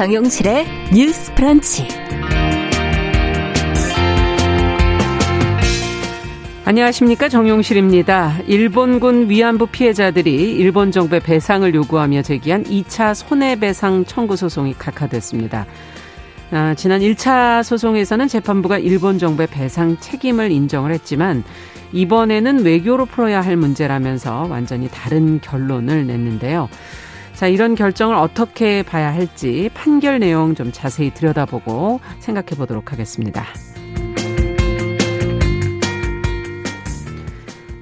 정용실의 뉴스 프런치. 안녕하십니까 정용실입니다. 일본군 위안부 피해자들이 일본 정부의 배상을 요구하며 제기한 2차 손해배상 청구 소송이 각하됐습니다. 아, 지난 1차 소송에서는 재판부가 일본 정부의 배상 책임을 인정을 했지만 이번에는 외교로 풀어야 할 문제라면서 완전히 다른 결론을 냈는데요. 자, 이런 결정을 어떻게 봐야 할지 판결 내용 좀 자세히 들여다보고 생각해 보도록 하겠습니다.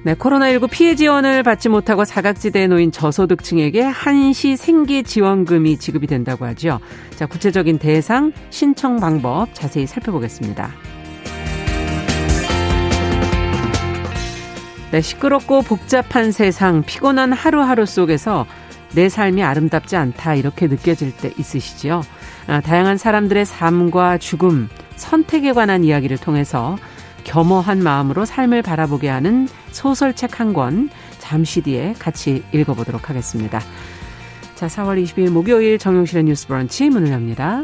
네, 코로나19 피해 지원을 받지 못하고 사각지대에 놓인 저소득층에게 한시 생계 지원금이 지급이 된다고 하죠. 자, 구체적인 대상, 신청 방법 자세히 살펴보겠습니다. 네, 시끄럽고 복잡한 세상, 피곤한 하루하루 속에서 내 삶이 아름답지 않다 이렇게 느껴질 때 있으시지요. 아, 다양한 사람들의 삶과 죽음, 선택에 관한 이야기를 통해서 겸허한 마음으로 삶을 바라보게 하는 소설책 한 권 잠시 뒤에 같이 읽어보도록 하겠습니다. 자, 4월 22일 목요일 정용실의 뉴스 브런치 문을 엽니다.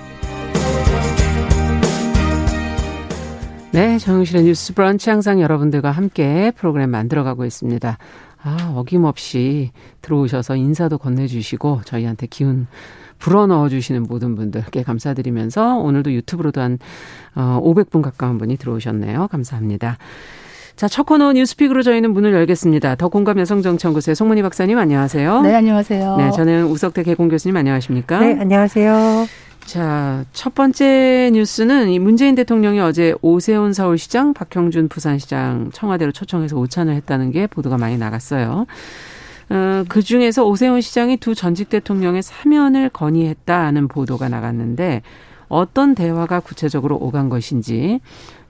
네, 정영실의 뉴스 브런치 항상 여러분들과 함께 프로그램 만들어가고 있습니다. 아, 어김없이 들어오셔서 인사도 건네주시고 저희한테 기운 불어넣어 주시는 모든 분들께 감사드리면서 오늘도 유튜브로도 한 500분 어, 가까운 분이 들어오셨네요. 감사합니다. 자, 첫 코너 뉴스픽으로 저희는 문을 열겠습니다. 더 공감 여성정치연구소의 송문희 박사님 안녕하세요. 네, 안녕하세요. 네, 저는 우석대 개공 교수님 안녕하십니까? 네, 안녕하세요. 자, 첫 번째 뉴스는 이 문재인 대통령이 어제 오세훈 서울시장, 박형준 부산시장 청와대로 초청해서 오찬을 했다는 게 보도가 많이 나갔어요. 어, 그 중에서 오세훈 시장이 두 전직 대통령의 사면을 건의했다는 보도가 나갔는데 어떤 대화가 구체적으로 오간 것인지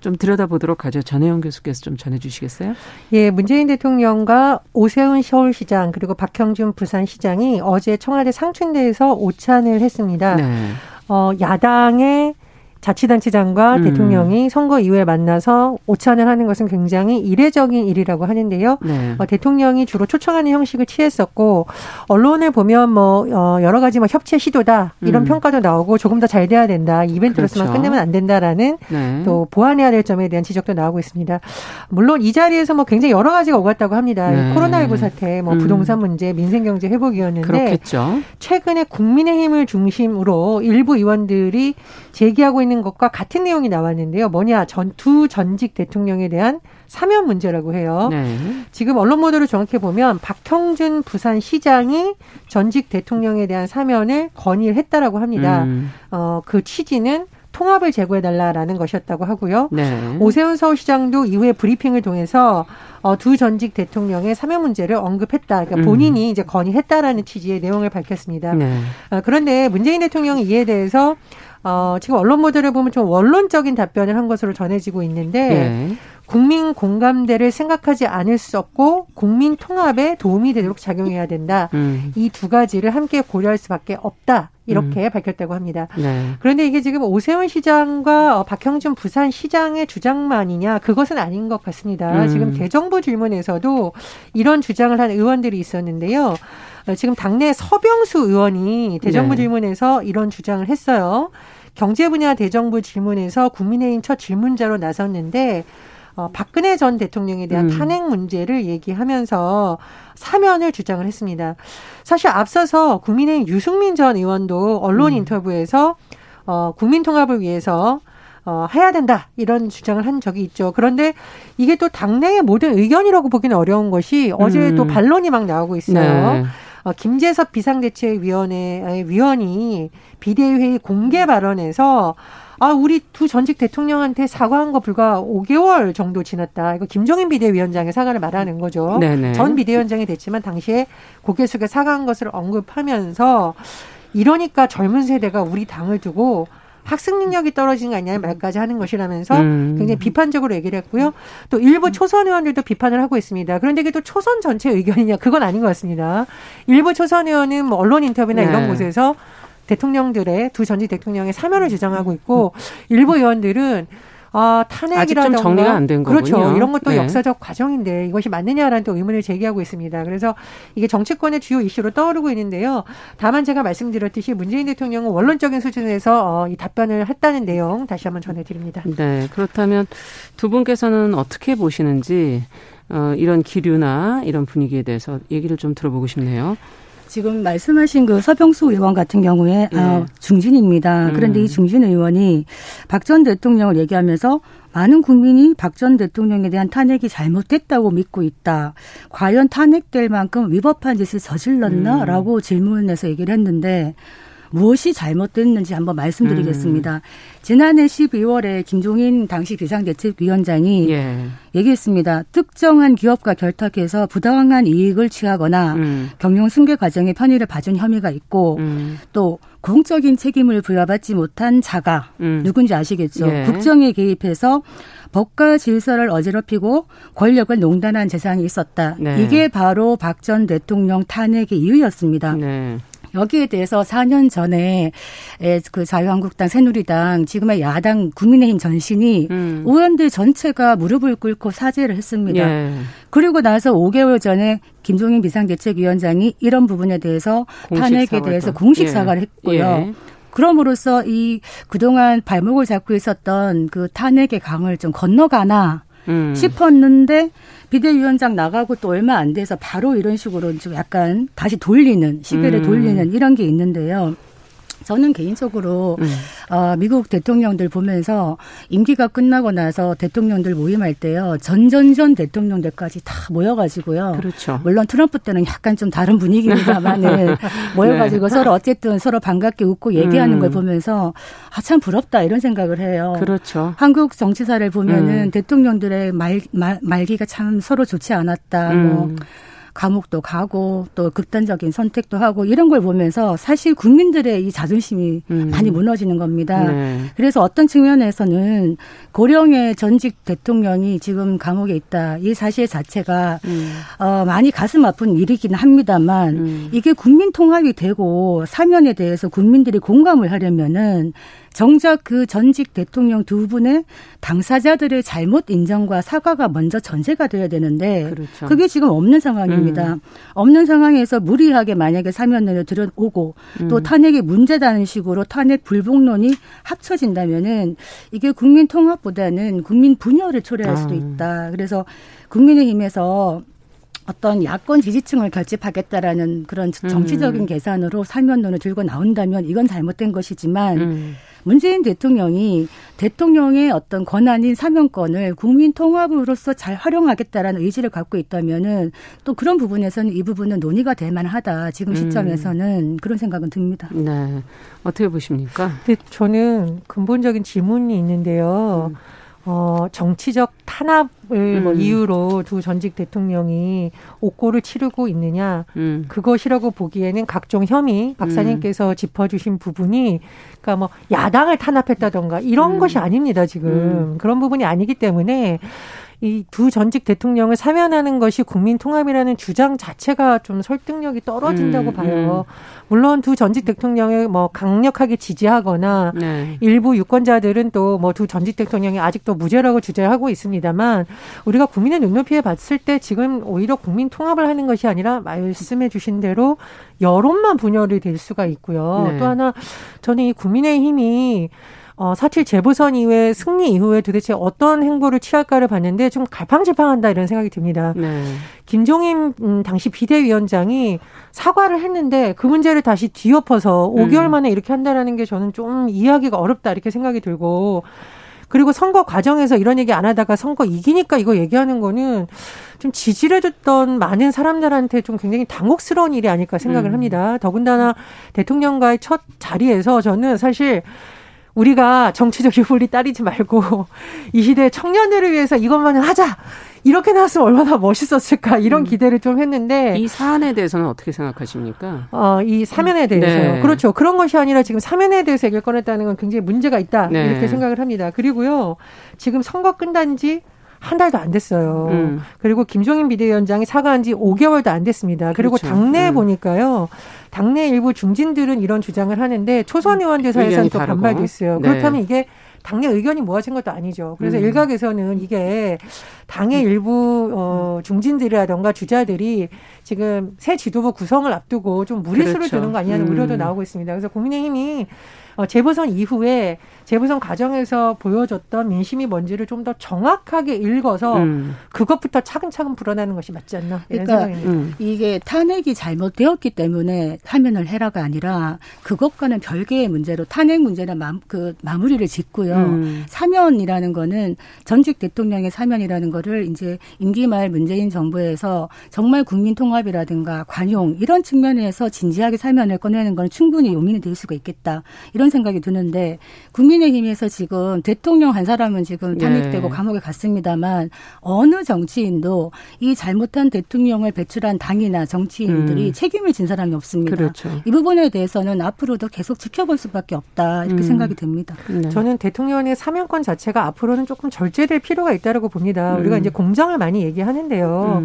좀 들여다보도록 하죠. 전혜영 교수께서 좀 전해주시겠어요? 예, 문재인 대통령과 오세훈 서울시장 그리고 박형준 부산시장이 어제 청와대 상춘대에서 오찬을 했습니다. 네. 어, 야당의 자치단체장과 음. 대통령이 선거 이후에 만나서 오찬을 하는 것은 굉장히 이례적인 일이라고 하는데요. 네. 어, 대통령이 주로 초청하는 형식을 취했었고 언론을 보면 뭐 어, 여러 가지 뭐 협치 시도다 이런 음. 평가도 나오고 조금 더 잘 돼야 된다 이벤트로서만 그렇죠. 끝내면 안 된다라는 네. 또 보완해야 될 점에 대한 지적도 나오고 있습니다. 물론 이 자리에서 뭐 굉장히 여러 가지가 오갔다고 합니다. 네. 코로나19 사태, 뭐 음. 부동산 문제, 민생 경제 회복이었는데 그렇겠죠. 최근에 국민의힘을 중심으로 일부 의원들이 제기하고 있는 것과 같은 내용이 나왔는데요. 뭐냐 전 두 전직 대통령에 대한 사면 문제라고 해요. 네. 지금 언론 보도를 정확히 보면 박형준 부산시장이 전직 대통령에 대한 사면을 건의를 했다라고 합니다. 음. 어, 그 취지는 통합을 제고해달라라는 것이었다고 하고요. 네. 오세훈 서울시장도 이후에 브리핑을 통해서 어, 두 전직 대통령의 사면 문제를 언급했다. 그러니까 음. 본인이 음. 이제 건의했다라는 취지의 내용을 밝혔습니다. 네. 어, 그런데 문재인 대통령이 이에 대해서 어, 지금 언론 보도를 보면 좀 원론적인 답변을 한 것으로 전해지고 있는데 네. 국민 공감대를 생각하지 않을 수 없고 국민 통합에 도움이 되도록 작용해야 된다. 음. 이두 가지를 함께 고려할 수밖에 없다. 이렇게 음. 밝혔다고 합니다. 네. 그런데 이게 지금 오세훈 시장과 어, 박형준 부산 시장의 주장만이냐 그것은 아닌 것 같습니다. 음. 지금 대정부 질문에서도 이런 주장을 한 의원들이 있었는데요. 어, 지금 당내 서병수 의원이 대정부 네. 질문에서 이런 주장을 했어요. 경제 분야 대정부 질문에서 국민의힘 첫 질문자로 나섰는데 어, 박근혜 전 대통령에 대한 음. 탄핵 문제를 얘기하면서 사면을 주장을 했습니다. 사실 앞서서 국민의힘 유승민 전 의원도 언론 음. 인터뷰에서 어, 국민 통합을 위해서 어, 해야 된다. 이런 주장을 한 적이 있죠. 그런데 이게 또 당내의 모든 의견이라고 보기는 어려운 것이 어제 음. 또 반론이 막 나오고 있어요. 네. 어, 김재섭 비상대책위원회 위원이 비대위회의 공개 발언에서 아, 우리 두 전직 대통령한테 사과한 거 불과 5개월 정도 지났다. 이거 김종인 비대위원장의 사과를 말하는 거죠. 네네. 전 비대위원장이 됐지만 당시에 고개 숙여 사과한 것을 언급하면서 이러니까 젊은 세대가 우리 당을 두고 학습 능력이 떨어지는 거 아니냐 말까지 하는 것이라면서 음. 굉장히 비판적으로 얘기를 했고요. 또 일부 초선 의원들도 비판을 하고 있습니다. 그런데 이게 또 초선 전체 의견이냐 그건 아닌 것 같습니다. 일부 초선 의원은 뭐 언론 인터뷰나 네. 이런 곳에서 대통령들의 두 전직 대통령의 사면을 주장하고 있고 일부 의원들은 아, 탄핵이라든가 정리가 안 된 거군요. 그렇죠. 이런 것도 네. 역사적 과정인데 이것이 맞느냐라는 또 의문을 제기하고 있습니다. 그래서 이게 정치권의 주요 이슈로 떠오르고 있는데요. 다만 제가 말씀드렸듯이 문재인 대통령은 원론적인 수준에서 어, 이 답변을 했다는 내용 다시 한번 전해드립니다. 네. 그렇다면 두 분께서는 어떻게 보시는지 어, 이런 기류나 이런 분위기에 대해서 얘기를 좀 들어보고 싶네요. 지금 말씀하신 그 서병수 의원 같은 경우에 네. 어, 중진입니다. 음. 그런데 이 중진 의원이 박 전 대통령을 얘기하면서 많은 국민이 박 전 대통령에 대한 탄핵이 잘못됐다고 믿고 있다. 과연 탄핵될 만큼 위법한 짓을 저질렀나라고 음. 질문해서 얘기를 했는데 무엇이 잘못됐는지 한번 말씀드리겠습니다. 음. 지난해 12월에 김종인 당시 비상대책위원장이 예. 얘기했습니다. 특정한 기업과 결탁해서 부당한 이익을 취하거나 음. 경영 승계 과정에 편의를 봐준 혐의가 있고 음. 또 공적인 책임을 부여받지 못한 자가 음. 누군지 아시겠죠? 예. 국정에 개입해서 법과 질서를 어지럽히고 권력을 농단한 재산이 있었다. 네. 이게 바로 박 전 대통령 탄핵의 이유였습니다. 네. 여기에 대해서 4년 전에 그 자유한국당, 새누리당, 지금의 야당 국민의힘 전신이 음. 의원들 전체가 무릎을 꿇고 사죄를 했습니다. 예. 그리고 나서 5개월 전에 김종인 비상대책위원장이 이런 부분에 대해서 탄핵에 사과도. 대해서 공식 예. 사과를 했고요. 예. 그럼으로써 이 그동안 발목을 잡고 있었던 그 탄핵의 강을 좀 건너가나 음. 싶었는데 비대위원장 나가고 또 얼마 안 돼서 바로 이런 식으로 좀 약간 다시 돌리는 시계를 음. 돌리는 이런 게 있는데요. 저는 개인적으로 음. 어, 미국 대통령들 보면서 임기가 끝나고 나서 대통령들 모임할 때요 전전전 대통령들까지 다 모여가지고요. 그렇죠. 물론 트럼프 때는 약간 좀 다른 분위기입니다만은 모여가지고 네. 서로 어쨌든 서로 반갑게 웃고 얘기하는 음. 걸 보면서 아 참 부럽다 이런 생각을 해요. 그렇죠. 한국 정치사를 보면은 음. 대통령들의 말, 말 말기가 참 서로 좋지 않았다. 뭐 음. 감옥도 가고 또 극단적인 선택도 하고 이런 걸 보면서 사실 국민들의 이 자존심이 음. 많이 무너지는 겁니다. 네. 그래서 어떤 측면에서는 고령의 전직 대통령이 지금 감옥에 있다 이 사실 자체가 음. 어, 많이 가슴 아픈 일이긴 합니다만 음. 이게 국민 통합이 되고 사면에 대해서 국민들이 공감을 하려면은 정작 그 전직 대통령 두 분의 당사자들의 잘못 인정과 사과가 먼저 전제가 돼야 되는데 그렇죠. 그게 지금 없는 상황입니다. 음. 없는 상황에서 무리하게 만약에 사면을 들어오고 음. 또 탄핵이 문제다는 식으로 탄핵 불복론이 합쳐진다면은 이게 국민 통합보다는 국민 분열을 초래할 수도 아. 있다. 그래서 국민의힘에서 어떤 야권 지지층을 결집하겠다라는 그런 정치적인 음. 계산으로 사면론을 들고 나온다면 이건 잘못된 것이지만 음. 문재인 대통령이 대통령의 어떤 권한인 사명권을 국민 통합으로서 잘 활용하겠다라는 의지를 갖고 있다면은 또 그런 부분에서는 이 부분은 논의가 될 만하다. 지금 음. 시점에서는 음. 그런 생각은 듭니다. 네. 어떻게 보십니까? 근데 저는 근본적인 질문이 있는데요. 음. 어, 정치적 탄압을 뭐 음. 뭐 이유로 두 전직 대통령이 옥고를 치르고 있느냐, 음. 그것이라고 보기에는 각종 혐의, 박사님께서 음. 짚어주신 부분이, 그러니까 뭐 야당을 탄압했다던가 이런 음. 것이 아닙니다, 지금. 음. 그런 부분이 아니기 때문에 이 두 전직 대통령을 사면하는 것이 국민 통합이라는 주장 자체가 좀 설득력이 떨어진다고 음, 봐요. 음. 물론 두 전직 대통령을 뭐 강력하게 지지하거나 네. 일부 유권자들은 또 뭐 두 전직 대통령이 아직도 무죄라고 주장하고 있습니다만 우리가 국민의 눈높이에 봤을 때 지금 오히려 국민 통합을 하는 것이 아니라 말씀해 주신 대로 여론만 분열이 될 수가 있고요. 네. 또 하나 저는 이 국민의 힘이 어, 사실 재보선 이후에 승리 이후에 도대체 어떤 행보를 취할까를 봤는데 좀 갈팡질팡한다 이런 생각이 듭니다. 네. 김종인 음, 당시 비대위원장이 사과를 했는데 그 문제를 다시 뒤엎어서 5개월 음. 만에 이렇게 한다라는 게 저는 좀 이해하기가 어렵다 이렇게 생각이 들고 그리고 선거 과정에서 이런 얘기 안 하다가 선거 이기니까 이거 얘기하는 거는 좀 지지를 듣던 많은 사람들한테 좀 굉장히 당혹스러운 일이 아닐까 생각을 음. 합니다. 더군다나 대통령과의 첫 자리에서 저는 사실 우리가 정치적 유불리 따리지 말고 이 시대 청년들을 위해서 이것만은 하자. 이렇게 나왔으면 얼마나 멋있었을까 이런 음. 기대를 좀 했는데 이 사안에 대해서는 어떻게 생각하십니까? 어, 이 사면에 대해서요. 네. 그렇죠. 그런 것이 아니라 지금 사면에 대해서 얘기를 꺼냈다는 건 굉장히 문제가 있다 네. 이렇게 생각을 합니다. 그리고요 지금 선거 끝난 지 한 달도 안 됐어요. 음. 그리고 김종인 비대위원장이 사과한 지 5개월도 안 됐습니다. 그리고 그렇죠. 당내에 음. 보니까요. 당내 일부 중진들은 이런 주장을 하는데 초선 의원들 사이에서는 또 반발도 있어요. 네. 그렇다면 이게 당내 의견이 모아진 것도 아니죠. 그래서 음. 일각에서는 이게 당의 일부 어 중진들이라던가 주자들이 지금 새 지도부 구성을 앞두고 좀 무리수를 그렇죠. 두는 거 아니냐는 음. 우려도 나오고 있습니다. 그래서 국민의힘이 어, 재보선 이후에 재보선 과정에서 보여줬던 민심이 뭔지를 좀 더 정확하게 읽어서 음. 그것부터 차근차근 불어나는 것이 맞지 않나 이런 그러니까 생각입니다. 음. 이게 탄핵이 잘못되었기 때문에 하면을 해라가 아니라 그것과는 별개의 문제로 탄핵 문제는 마, 그 마무리를 짓고요. 음. 사면이라는 거는 전직 대통령의 사면이라는 거를 이제 임기 말 문재인 정부에서 정말 국민 통합이라든가 관용 이런 측면에서 진지하게 사면을 꺼내는 건 충분히 용인이 될 수가 있겠다. 이런 생각이 드는데 국민 의힘에서 지금 대통령 한 사람은 지금 탄핵되고 네. 감옥에 갔습니다만 어느 정치인도 이 잘못한 대통령을 배출한 당이나 정치인들이 음. 책임을 진 사람이 없습니다. 그렇죠. 이 부분에 대해서는 앞으로도 계속 지켜볼 수밖에 없다 이렇게 음. 생각이 됩니다. 네. 저는 대통령의 사면권 자체가 앞으로는 조금 절제될 필요가 있다고 봅니다. 음. 우리가 이제 공정을 많이 얘기하는데요.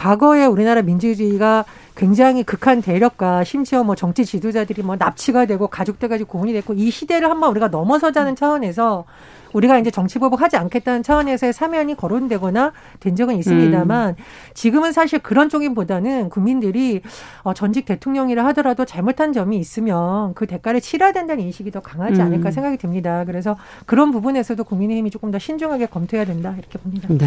음. 과거에 우리나라 민주주의가 굉장히 극한 대력과 심지어 뭐 정치 지도자들이 뭐 납치가 되고 가족들까지 고문이 됐고 이 시대를 한번 우리가 넘어서자는 차원에서 우리가 이제 정치보복하지 않겠다는 차원에서의 사면이 거론되거나 된 적은 있습니다만 음. 지금은 사실 그런 쪽인보다는 국민들이 어, 전직 대통령이라 하더라도 잘못한 점이 있으면 그 대가를 치러야 된다는 인식이 더 강하지 음. 않을까 생각이 듭니다. 그래서 그런 부분에서도 국민의힘이 조금 더 신중하게 검토해야 된다 이렇게 봅니다. 네.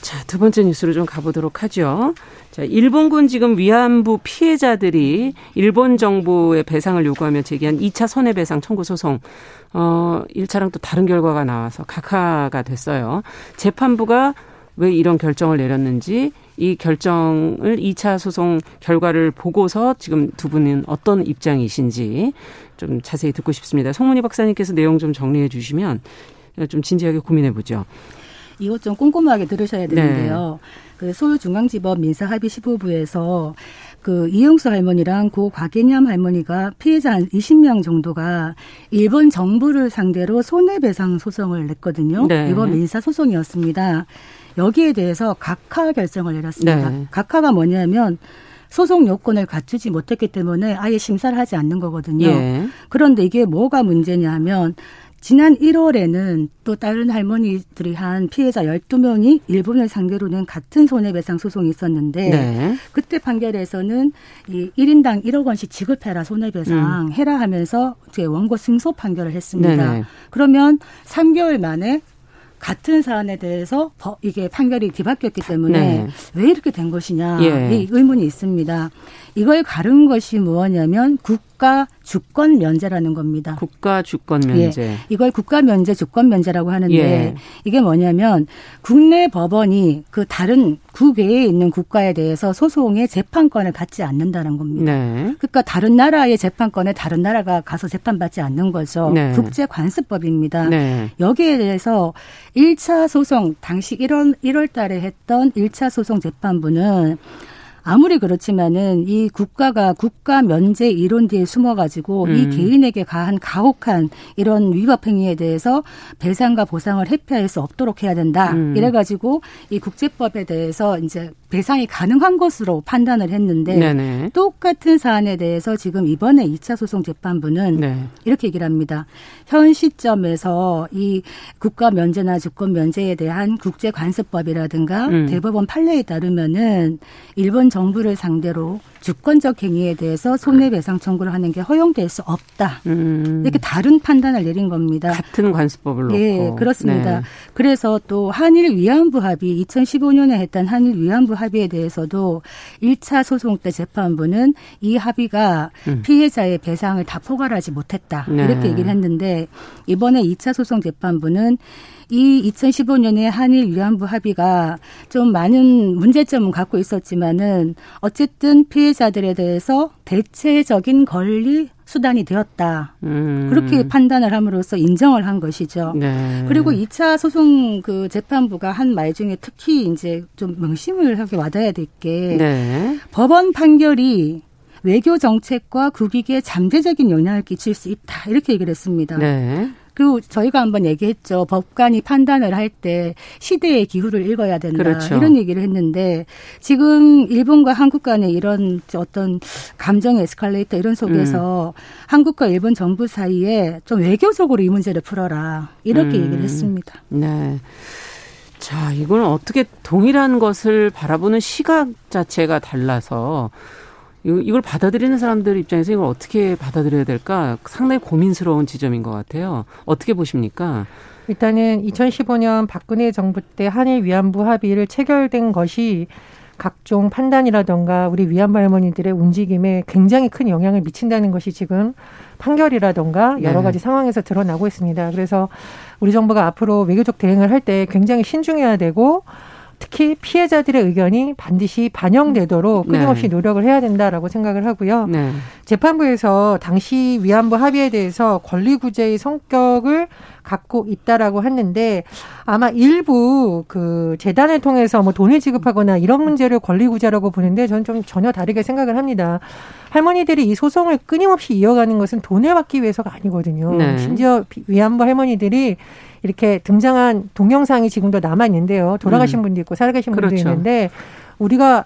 자, 두 번째 뉴스로 좀 가보도록 하죠. 자, 일본군 지금 위안부 피해자들이 일본 정부의 배상을 요구하며 제기한 2차 손해배상 청구 소송, 어, 1차랑 또 다른 결과가 나와서 각하가 됐어요. 재판부가 왜 이런 결정을 내렸는지 이 결정을 2차 소송 결과를 보고서 지금 두 분은 어떤 입장이신지 좀 자세히 듣고 싶습니다. 송문희 박사님께서 내용 좀 정리해 주시면 좀 진지하게 고민해 보죠. 이것 좀 꼼꼼하게 들으셔야 되는데요. 네. 그 서울중앙지법 민사합의 15부에서 그 이영수 할머니랑 고 곽예념 할머니가 피해자 한 20명 정도가 일본 정부를 상대로 손해배상 소송을 냈거든요. 네. 이거 민사 소송이었습니다. 여기에 대해서 각하 결정을 내렸습니다. 네. 각하가 뭐냐면 소송 요건을 갖추지 못했기 때문에 아예 심사를 하지 않는 거거든요. 예. 그런데 이게 뭐가 문제냐 하면 지난 1월에는 또 다른 할머니들이 한 피해자 12명이 일본을 상대로 는 같은 손해배상 소송이 있었는데 네. 그때 판결에서는 이 1인당 1억 원씩 지급해라 손해배상 음. 해라 하면서 제 원고 승소 판결을 했습니다. 네네. 그러면 3개월 만에 같은 사안에 대해서 이게 판결이 뒤바뀌었기 때문에 네. 왜 이렇게 된 것이냐 예. 이 의문이 있습니다. 이걸 가른 것이 무엇냐면 국가 주권 면제라는 겁니다. 국가 주권 면제. 예. 이걸 국가 면제 주권 면제라고 하는데 예. 이게 뭐냐면 국내 법원이 그 다른 국외에 있는 국가에 대해서 소송의 재판권을 갖지 않는다는 겁니다. 네. 그러니까 다른 나라의 재판권에 다른 나라가 가서 재판받지 않는 거죠. 네. 국제 관습법입니다. 네. 여기에 대해서 1차 소송 당시 1월 1월 달에 했던 1차 소송 재판부는 아무리 그렇지만은 이 국가가 국가 면제 이론 뒤에 숨어가지고 음. 이 개인에게 가한 가혹한 이런 위법 행위에 대해서 배상과 보상을 회피할 수 없도록 해야 된다. 음. 이래가지고 이 국제법에 대해서 이제 배상이 가능한 것으로 판단을 했는데 네네. 똑같은 사안에 대해서 지금 이번에 2차 소송 재판부는 네. 이렇게 얘기를 합니다. 현 시점에서 이 국가 면제나 주권 면제에 대한 국제 관습법이라든가 음. 대법원 판례에 따르면은 일본 정부를 상대로 주권적 행위에 대해서 손해배상 청구를 하는 게 허용될 수 없다. 음. 이렇게 다른 판단을 내린 겁니다. 같은 관습법을 놓고. 네, 그렇습니다. 네. 그래서 또 한일 위안부 합의 2015년에 했던 한일 위안부 합의에 대해서도 1차 소송 때 재판부는 이 합의가 음. 피해자의 배상을 다 포괄하지 못했다. 네. 이렇게 얘기를 했는데 이번에 2차 소송 재판부는 이 2015년에 한일 위안부 합의가 좀 많은 문제점은 갖고 있었지만은 어쨌든 피해자들에 대해서 대체적인 권리 수단이 되었다. 음. 그렇게 판단을 함으로써 인정을 한 것이죠. 네. 그리고 2차 소송 그 재판부가 한 말 중에 특히 이제 좀 명심을 하게 와닿아야 될게 네. 법원 판결이 외교 정책과 국익에 잠재적인 영향을 끼칠 수 있다. 이렇게 얘기를 했습니다. 네. 그리고 저희가 한번 얘기했죠. 법관이 판단을 할 때 시대의 기후를 읽어야 된다. 그렇죠. 이런 얘기를 했는데 지금 일본과 한국 간의 이런 어떤 감정의 에스컬레이터 이런 속에서 음. 한국과 일본 정부 사이에 좀 외교적으로 이 문제를 풀어라. 이렇게 음. 얘기를 했습니다. 네. 자, 이건 어떻게 동일한 것을 바라보는 시각 자체가 달라서 이걸 받아들이는 사람들 입장에서 이걸 어떻게 받아들여야 될까 상당히 고민스러운 지점인 것 같아요. 어떻게 보십니까? 일단은 2015년 박근혜 정부 때 한일 위안부 합의를 체결된 것이 각종 판단이라던가 우리 위안부 할머니들의 움직임에 굉장히 큰 영향을 미친다는 것이 지금 판결이라던가 여러 네. 가지 네. 상황에서 드러나고 있습니다. 그래서 우리 정부가 앞으로 외교적 대응을 할 때 굉장히 신중해야 되고 특히 피해자들의 의견이 반드시 반영되도록 네. 끊임없이 네. 노력을 해야 된다라고 생각을 하고요. 네. 재판부에서 당시 위안부 합의에 대해서 권리구제의 성격을 갖고 있다라고 했는데 아마 일부 그 재단을 통해서 뭐 돈을 지급하거나 이런 문제를 권리구제라고 보는데 저는 좀 전혀 다르게 생각을 합니다. 할머니들이 이 소송을 끊임없이 이어가는 것은 돈을 받기 위해서가 아니거든요. 네. 심지어 위안부 할머니들이 이렇게 등장한 동영상이 지금도 남아 있는데요. 돌아가신 음. 분도 있고 살아계신 분도 그렇죠. 있는데 우리가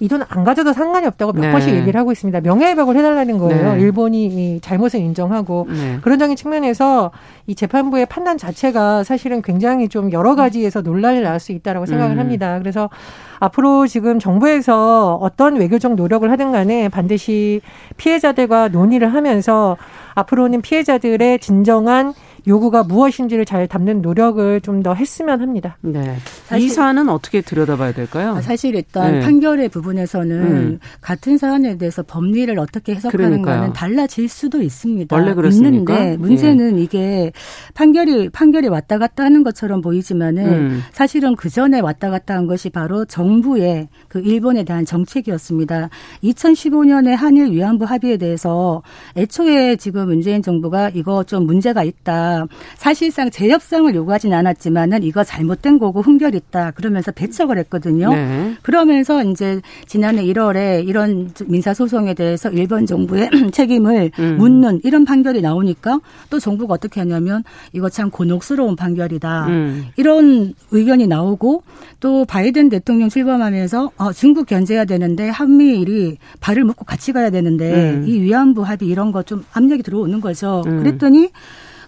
이 돈 안 가져도 상관이 없다고 몇 네. 번씩 얘기를 하고 있습니다. 명예회복을 해달라는 거예요. 네. 일본이 이 잘못을 인정하고 네. 그런 측면에서 이 재판부의 판단 자체가 사실은 굉장히 좀 여러 가지에서 논란을 낳을 수 있다라고 생각을 음. 합니다. 그래서 앞으로 지금 정부에서 어떤 외교적 노력을 하든 간에 반드시 피해자들과 논의를 하면서 앞으로는 피해자들의 진정한 요구가 무엇인지를 잘 담는 노력을 좀 더 했으면 합니다. 네. 이 사안은 어떻게 들여다봐야 될까요? 사실 일단 네. 판결의 부분에서는 음. 같은 사안에 대해서 법리를 어떻게 해석하는가는 달라질 수도 있습니다. 원래 그렇습니까? 있는데 문제는 예. 이게 판결이 판결이 왔다 갔다 하는 것처럼 보이지만은 음. 사실은 그 전에 왔다 갔다 한 것이 바로 정부의 그 일본에 대한 정책이었습니다. 2015년에 한일 위안부 합의에 대해서 애초에 지금 문재인 정부가 이거 좀 문제가 있다. 사실상 재협상을 요구하진 않았지만은 이거 잘못된 거고 흠결 있다 그러면서 배척을 했거든요. 네. 그러면서 이제 지난해 1월에 이런 민사 소송에 대해서 일본 정부의 책임을 음. 묻는 이런 판결이 나오니까 또 정부가 어떻게 하냐면 이거 참 곤혹스러운 판결이다. 음. 이런 의견이 나오고 또 바이든 대통령 출범하면서 어, 중국 견제해야 되는데 한미일이 발을 묶고 같이 가야 되는데 음. 이 위안부 합의 이런 거 좀 압력이 들어오는 거죠. 음. 그랬더니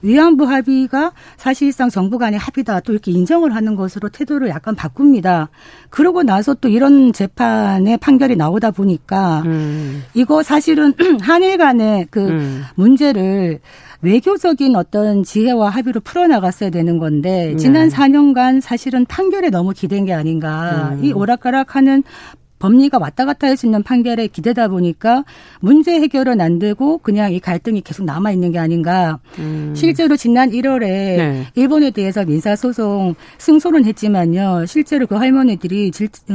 위안부 합의가 사실상 정부 간의 합의다 또 이렇게 인정을 하는 것으로 태도를 약간 바꿉니다. 그러고 나서 또 이런 재판의 판결이 나오다 보니까 음. 이거 사실은 한일 간의 그 음. 문제를 외교적인 어떤 지혜와 합의로 풀어나갔어야 되는 건데 지난 네. 4년간 사실은 판결에 너무 기댄 게 아닌가. 음. 이 오락가락하는 법리가 왔다 갔다 할 수 있는 판결에 기대다 보니까 문제 해결은 안 되고 그냥 이 갈등이 계속 남아 있는 게 아닌가. 음. 실제로 지난 1월에 네. 일본에 대해서 민사 소송 승소는 했지만요. 실제로 그 할머니들이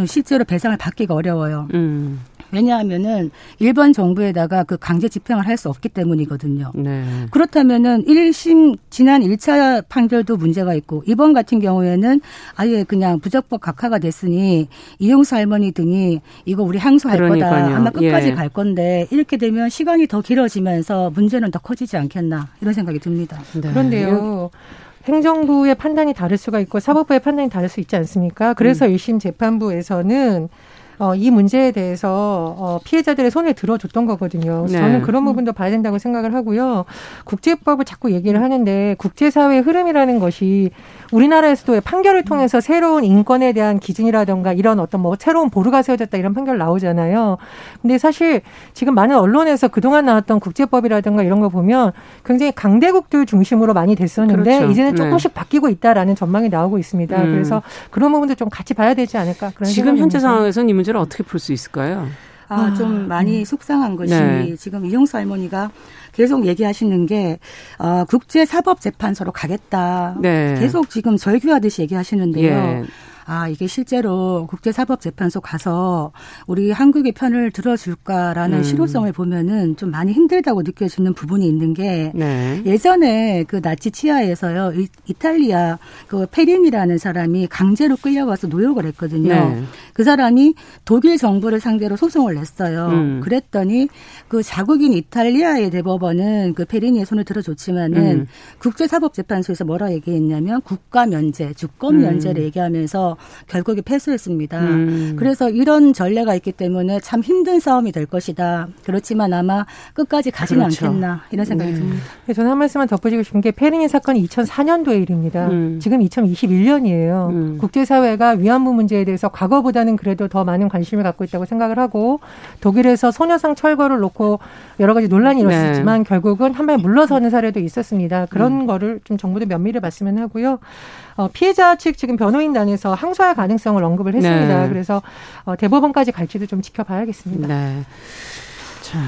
실제로 배상을 받기가 어려워요. 음. 왜냐하면은 일본 정부에다가 그 강제 집행을 할 수 없기 때문이거든요. 네. 그렇다면은 1심 지난 1차 판결도 문제가 있고 이번 같은 경우에는 아예 그냥 부적법 각하가 됐으니 이용수 할머니 등이 이거 우리 항소할 그러니까요. 거다. 아마 끝까지 예. 갈 건데 이렇게 되면 시간이 더 길어지면서 문제는 더 커지지 않겠나 이런 생각이 듭니다. 네. 그런데요. 행정부의 판단이 다를 수가 있고 사법부의 판단이 다를 수 있지 않습니까? 그래서 음. 1심 재판부에서는 어, 이 문제에 대해서 어, 피해자들의 손을 들어줬던 거거든요. 네. 저는 그런 부분도 봐야 된다고 생각을 하고요. 국제법을 자꾸 얘기를 하는데 국제사회의 흐름이라는 것이 우리나라에서도 판결을 통해서 새로운 인권에 대한 기준이라던가 이런 어떤 뭐 새로운 보루가 세워졌다 이런 판결 나오잖아요. 근데 사실 지금 많은 언론에서 그동안 나왔던 국제법이라든가 이런 거 보면 굉장히 강대국들 중심으로 많이 됐었는데 그렇죠. 이제는 네. 조금씩 네. 바뀌고 있다라는 전망이 나오고 있습니다. 음. 그래서 그런 부분도 좀 같이 봐야 되지 않을까 그런 지금 현재 상황에서는 이 문제 를 어떻게 풀 수 있을까요? 아, 아, 좀 많이 음. 속상한 것이 네. 지금 이용수 할머니가 계속 얘기하시는 게 어, 국제사법재판소로 가겠다. 네. 계속 지금 절규하듯이 얘기하시는데요. 예. 아 이게 실제로 국제사법재판소 가서 우리 한국의 편을 들어줄까라는 음. 실효성을 보면은 좀 많이 힘들다고 느껴지는 부분이 있는 게 네. 예전에 그 나치 치하에서요 이, 탈리아그 페린이라는 사람이 강제로 끌려가서 노역을 했거든요. 네. 그 사람이 독일 정부를 상대로 소송을 냈어요. 음. 그랬더니 그 자국인 이탈리아의 대법원은 그 페리니의 손을 들어줬지만은 음. 국제사법재판소에서 뭐라 얘기했냐면 국가 면제, 주권 음. 면제를 얘기하면서 결국에 패소했습니다. 음. 그래서 이런 전례가 있기 때문에 참 힘든 싸움이 될 것이다. 그렇지만 아마 끝까지 가지는 그렇죠. 않겠나 이런 생각이 네. 듭니다. 네, 저는 한 말씀만 덧붙이고 싶은 게 페리니 사건이 2004년도의 일입니다. 음. 지금 2021년이에요. 음. 국제사회가 위안부 문제에 대해서 과거보다는 그래도 더 많은 관심을 갖고 있다고 생각을 하고 독일에서 소녀상 철거를 놓고 여러 가지 논란이 네. 일었지만 네. 결국은 한 발 물러서는 사례도 있었습니다. 그런 음. 거를 좀 정부도 면밀히 봤으면 하고요. 어, 피해자 측 지금 변호인단에서 항소할 가능성을 언급을 했습니다. 네. 그래서 어, 대법원까지 갈지도 좀 지켜봐야겠습니다. 네. 자,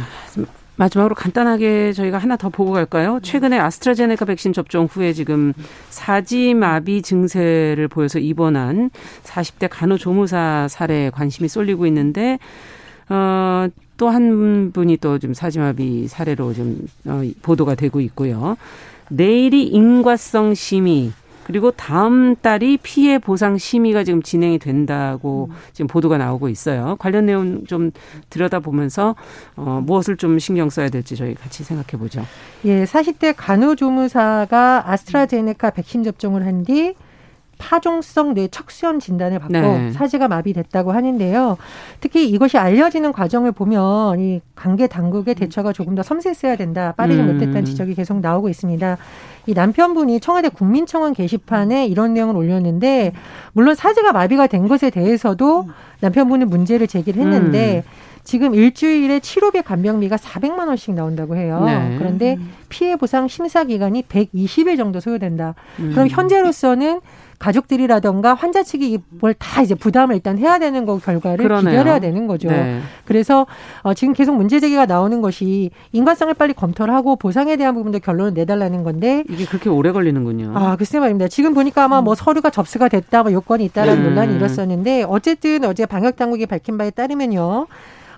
마지막으로 간단하게 저희가 하나 더 보고 갈까요? 최근에 아스트라제네카 백신 접종 후에 지금 사지마비 증세를 보여서 입원한 40대 간호조무사 사례에 관심이 쏠리고 있는데 어, 또 한 분이 또 좀 사지마비 사례로 좀 어, 보도가 되고 있고요. 내일이 인과성 심의 그리고 다음 달이 피해 보상 심의가 지금 진행이 된다고 음. 지금 보도가 나오고 있어요. 관련 내용 좀 들여다보면서 어, 무엇을 좀 신경 써야 될지 저희 같이 생각해 보죠. 예, 40대 간호조무사가 아스트라제네카 백신 접종을 한 뒤 파종성 뇌 척수염 진단을 받고 네. 사지가 마비됐다고 하는데요. 특히 이것이 알려지는 과정을 보면 이 관계 당국의 대처가 조금 더 섬세했어야 된다, 빠르지 음. 못했다는 지적이 계속 나오고 있습니다. 이 남편분이 청와대 국민청원 게시판에 이런 내용을 올렸는데 물론 사지가 마비가 된 것에 대해서도 남편분은 문제를 제기를 했는데 음. 지금 일주일에 치료비 간병비가 400만 원씩 나온다고 해요. 네. 그런데 피해 보상 심사 기간이 120일 정도 소요된다. 음. 그럼 현재로서는 가족들이라던가 환자 측이 뭘 다 이제 부담을 일단 해야 되는 거 결과를. 기다려야 되는 거죠. 네. 그래서 어, 지금 계속 문제 제기가 나오는 것이 인과성을 빨리 검토를 하고 보상에 대한 부분도 결론을 내달라는 건데 이게 그렇게 오래 걸리는군요. 아 글쎄 말입니다. 지금 보니까 아마 뭐 서류가 접수가 됐다, 뭐 요건이 있다라는 네. 논란이 일었었는데 어쨌든 어제 방역 당국이 밝힌 바에 따르면요.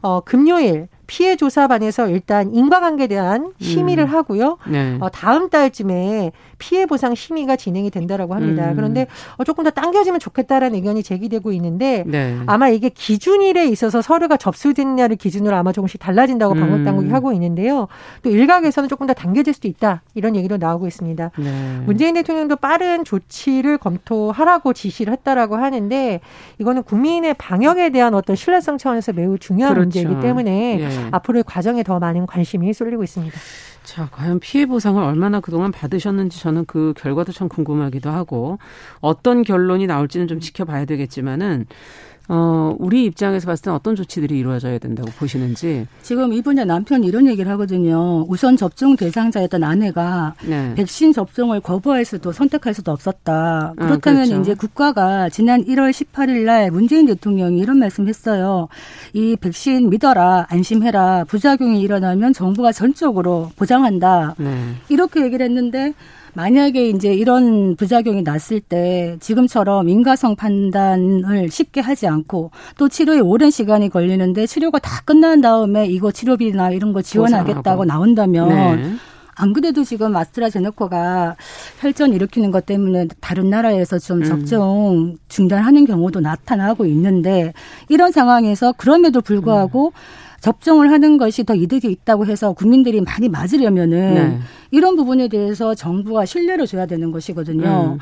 어, 금요일 피해 조사반에서 일단 인과관계에 대한 심의를 음. 하고요. 네. 어, 다음 달쯤에 피해 보상 심의가 진행이 된다라고 합니다. 음. 그런데 어, 조금 더 당겨지면 좋겠다라는 의견이 제기되고 있는데 네. 아마 이게 기준일에 있어서 서류가 접수됐냐를 기준으로 아마 조금씩 달라진다고 음. 방역 당국이 하고 있는데요. 또 일각에서는 조금 더 당겨질 수도 있다 이런 얘기도 나오고 있습니다. 네. 문재인 대통령도 빠른 조치를 검토하라고 지시를 했다라고 하는데 이거는 국민의 방역에 대한 어떤 신뢰성 차원에서 매우 중요한 그렇죠. 문제이기 때문에 예. 앞으로의 과정에 더 많은 관심이 쏠리고 있습니다. 자, 과연 피해 보상을 얼마나 그동안 받으셨는지 저는 그 결과도 참 궁금하기도 하고 어떤 결론이 나올지는 좀 지켜봐야 되겠지만은 어, 우리 입장에서 봤을 땐 어떤 조치들이 이루어져야 된다고 보시는지. 지금 이분의 남편이 이런 얘기를 하거든요. 우선 접종 대상자였던 아내가 네. 백신 접종을 거부할 수도 선택할 수도 없었다. 아, 그렇다면 아, 그렇죠. 이제 국가가 지난 1월 18일 날 문재인 대통령이 이런 말씀 했어요. 이 백신 믿어라, 안심해라. 부작용이 일어나면 정부가 전적으로 보장한다. 네. 이렇게 얘기를 했는데 만약에 이제 이런 부작용이 났을 때 지금처럼 인과성 판단을 쉽게 하지 않고 또 치료에 오랜 시간이 걸리는데 치료가 다 끝난 다음에 이거 치료비나 이런 거 지원하겠다고 나온다면 네. 안 그래도 지금 아스트라제네카가 혈전 일으키는 것 때문에 다른 나라에서 좀 음. 접종 중단하는 경우도 나타나고 있는데 이런 상황에서 그럼에도 불구하고 음. 접종을 하는 것이 더 이득이 있다고 해서 국민들이 많이 맞으려면은 네. 이런 부분에 대해서 정부가 신뢰를 줘야 되는 것이거든요. 음.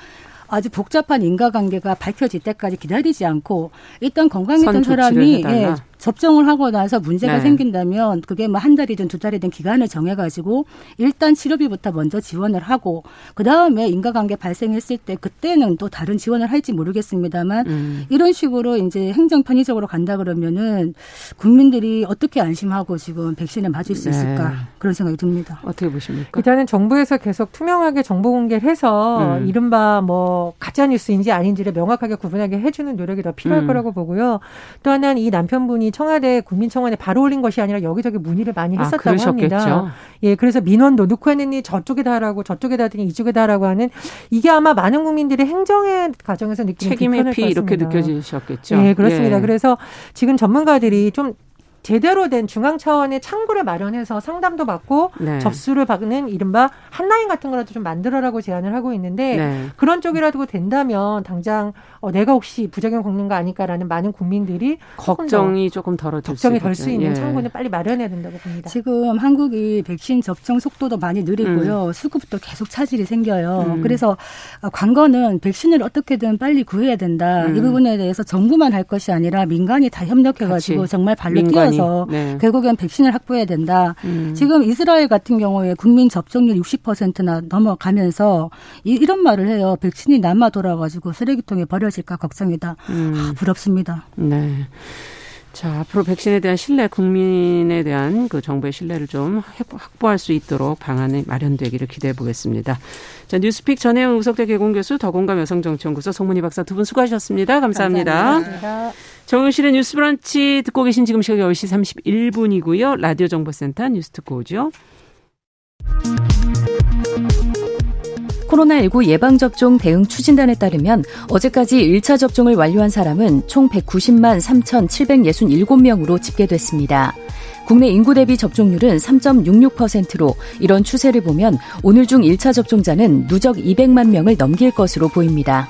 아주 복잡한 인과관계가 밝혀질 때까지 기다리지 않고 일단 건강했던 사람이 예, 접종을 하고 나서 문제가 네. 생긴다면 그게 뭐 한 달이든 두 달이든 기간을 정해가지고 일단 치료비부터 먼저 지원을 하고 그 다음에 인과관계 발생했을 때 그때는 또 다른 지원을 할지 모르겠습니다만 음. 이런 식으로 이제 행정 편의적으로 간다 그러면은 국민들이 어떻게 안심하고 지금 백신을 맞을 수 네. 있을까 네. 그런 생각이 듭니다. 어떻게 보십니까? 일단은 정부에서 계속 투명하게 정보 공개를 해서 음. 이른바 뭐 가짜 뉴스인지 아닌지를 명확하게 구분하게 해주는 노력이 더 필요할 음. 거라고 보고요. 또 하나는 이 남편분이 청와대 국민청원에 바로 올린 것이 아니라 여기저기 문의를 많이 아, 했었다고 아, 합니다. 예, 그래서 민원도 넣고 했느니 저쪽에다 하라고 저쪽에다 하더니 이쪽에다 하라고 하는 이게 아마 많은 국민들의 행정의 과정에서 느끼는 책임 회피 이렇게 느껴지셨겠죠. 예, 그렇습니다. 예. 그래서 지금 전문가들이 좀 제대로 된 중앙 차원의 창구를 마련해서 상담도 받고 네. 접수를 받는 이른바 한라인 같은 거라도 좀 만들어라고 제안을 하고 있는데 네. 그런 쪽이라도 된다면 당장 어, 내가 혹시 부작용 겪는 거 아닐까라는 많은 국민들이 걱정이 조금 덜어질 걱정이 덜 수 있는 예. 창구는 빨리 마련해야 된다고 봅니다. 지금 한국이 백신 접종 속도도 많이 느리고요. 음. 수급도 계속 차질이 생겨요. 음. 그래서 관건은 백신을 어떻게든 빨리 구해야 된다. 음. 이 부분에 대해서 정부만 할 것이 아니라 민간이 다 협력해가지고 정말 발로 뛰어 따라서 네. 결국엔 백신을 확보해야 된다. 음. 지금 이스라엘 같은 경우에 국민 접종률 60%나 넘어가면서 이, 런 말을 해요. 백신이 남아 돌아가지고 쓰레기통에 버려질까 걱정이다. 음. 아, 부럽습니다. 네. 자, 앞으로 백신에 대한 신뢰, 국민에 대한 그 정부의 신뢰를 좀 확보할 수 있도록 방안이 마련되기를 기대해 보겠습니다. 자, 뉴스픽 전혜영 우석대 개공교수, 더공감 여성정치연구소 송문희 박사 두 분 수고하셨습니다. 감사합니다. 감사합니다. 정은실의 뉴스 브런치 듣고 계신 지금 시각 10시 31분이고요. 라디오 정보센터 뉴스 듣고 오죠. 코로나19 예방접종 대응 추진단에 따르면 어제까지 1차 접종을 완료한 사람은 총 190만 3,767명으로 집계됐습니다. 국내 인구 대비 접종률은 3.66%로 이런 추세를 보면 오늘 중 1차 접종자는 누적 200만 명을 넘길 것으로 보입니다.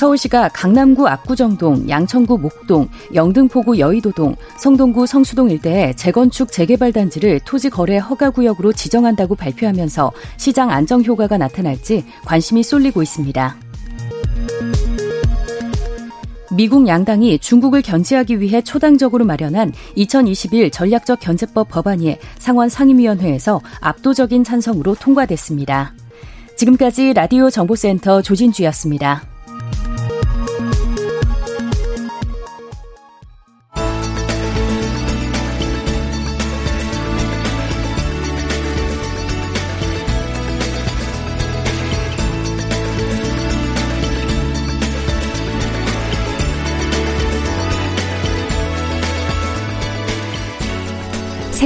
서울시가 강남구 압구정동, 양천구 목동, 영등포구 여의도동, 성동구 성수동 일대에 재건축 재개발 단지를 토지 거래 허가 구역으로 지정한다고 발표하면서 시장 안정 효과가 나타날지 관심이 쏠리고 있습니다. 미국 양당이 중국을 견제하기 위해 초당적으로 마련한 2021 전략적 견제법 법안이 상원 상임위원회에서 압도적인 찬성으로 통과됐습니다. 지금까지 라디오 정보센터 조진주였습니다.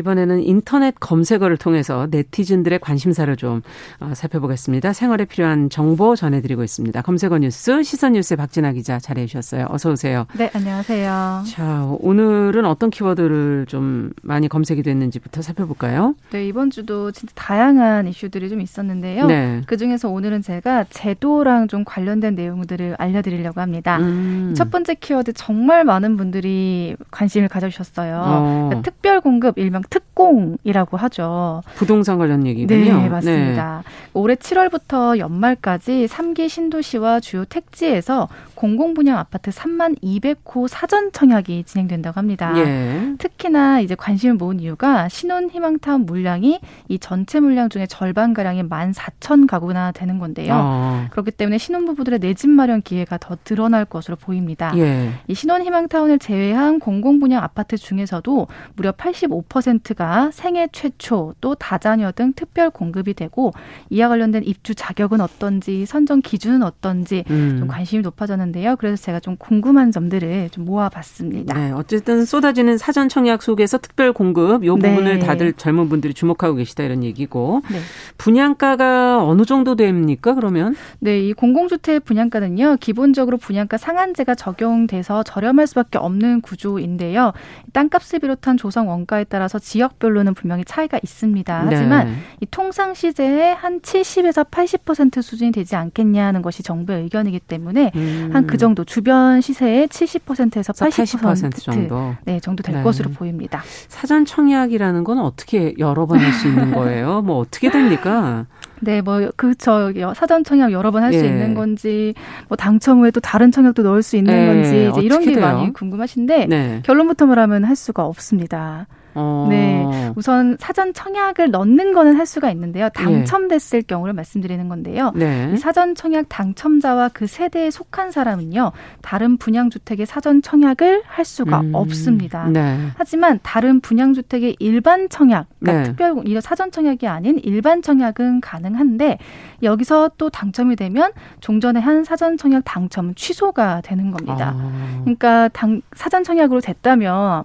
이번에는 인터넷 검색어를 통해서 네티즌들의 관심사를 좀 어, 살펴보겠습니다. 생활에 필요한 정보 전해드리고 있습니다. 검색어 뉴스 시선 뉴스의 박진아 기자 자리해 주셨어요. 어서 오세요. 네, 안녕하세요. 자, 오늘은 어떤 키워드를 좀 많이 검색이 됐는지부터 살펴볼까요? 네, 이번 주도 진짜 다양한 이슈들이 좀 있었는데요. 네. 그 중에서 오늘은 제가 제도랑 좀 관련된 내용들을 알려드리려고 합니다. 음. 첫 번째 키워드 정말 많은 분들이 관심을 가져주셨어요. 어. 그러니까 특별 공급 일명 특공이라고 하죠. 부동산 관련 얘기군요. 네, 맞습니다. 네. 올해 7월부터 연말까지 3기 신도시와 주요 택지에서 공공분양 아파트 3만 200호 사전 청약이 진행된다고 합니다. 예. 특히나 이제 관심을 모은 이유가 신혼 희망타운 물량이 이 전체 물량 중에 절반 가량이 1만 4천 가구나 되는 건데요. 어. 그렇기 때문에 신혼부부들의 내 집 마련 기회가 더 늘어날 것으로 보입니다. 예. 이 신혼 희망타운을 제외한 공공분양 아파트 중에서도 무려 85%가 생애 최초 또 다자녀 등 특별 공급이 되고 이와 관련된 입주 자격은 어떤지 선정 기준은 어떤지 음. 좀 관심이 높아졌는데 있는데요. 그래서 제가 좀 궁금한 점들을 좀 모아봤습니다. 네, 어쨌든 쏟아지는 사전 청약 속에서 특별 공급 요 네. 부분을 다들 젊은 분들이 주목하고 계시다 이런 얘기고 네. 분양가가 어느 정도 됩니까? 그러면? 네, 이 공공주택 분양가는요 기본적으로 분양가 상한제가 적용돼서 저렴할 수밖에 없는 구조인데요. 땅값을 비롯한 조성 원가에 따라서 지역별로는 분명히 차이가 있습니다. 하지만 네. 이 통상 시세의 한 70에서 80% 수준이 되지 않겠냐는 것이 정부의 의견이기 때문에 음. 한 그 정도 주변 시세의 70%에서 80%, 80% 정도 네 정도 될 네. 것으로 보입니다. 사전 청약이라는 건 어떻게 여러 번 할 수 있는 거예요? 뭐 어떻게 됩니까? 네, 뭐 그저 사전 청약 여러 번 할수 예. 있는 건지 뭐 당첨 후에 또 다른 청약도 넣을 수 있는 예. 건지 이제 이런 게 돼요? 많이 궁금하신데 네. 결론부터 말하면 할 수가 없습니다. 어. 네. 우선 사전 청약을 넣는 거는 할 수가 있는데요. 당첨됐을 예. 경우를 말씀드리는 건데요. 네. 사전 청약 당첨자와 그 세대에 속한 사람은요. 다른 분양 주택의 사전 청약을 할 수가 음. 없습니다. 네. 하지만 다른 분양 주택의 일반 청약, 그러니까 네. 특별 이 사전 청약이 아닌 일반 청약은 가능한데 여기서 또 당첨이 되면 종전에 한 사전 청약 당첨은 취소가 되는 겁니다. 아. 그러니까 당, 사전 청약으로 됐다면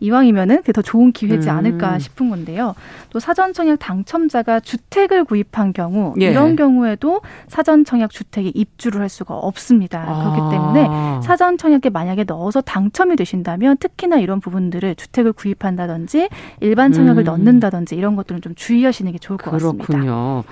이왕이면은 더 좋은 기회지 음. 않을까 싶은 건데요. 또 사전 청약 당첨자가 주택을 구입한 경우 예. 이런 경우에도 사전 청약 주택에 입주를 할 수가 없습니다. 아. 그렇기 때문에 사전 청약에 만약에 넣어서 당첨이 되신다면 특히나 이런 부분들을 주택을 구입한다든지 일반 청약을 음. 넣는다든지 이런 것들은 좀 주의하시는 게 좋을 것 그렇군요. 같습니다. 그렇군요.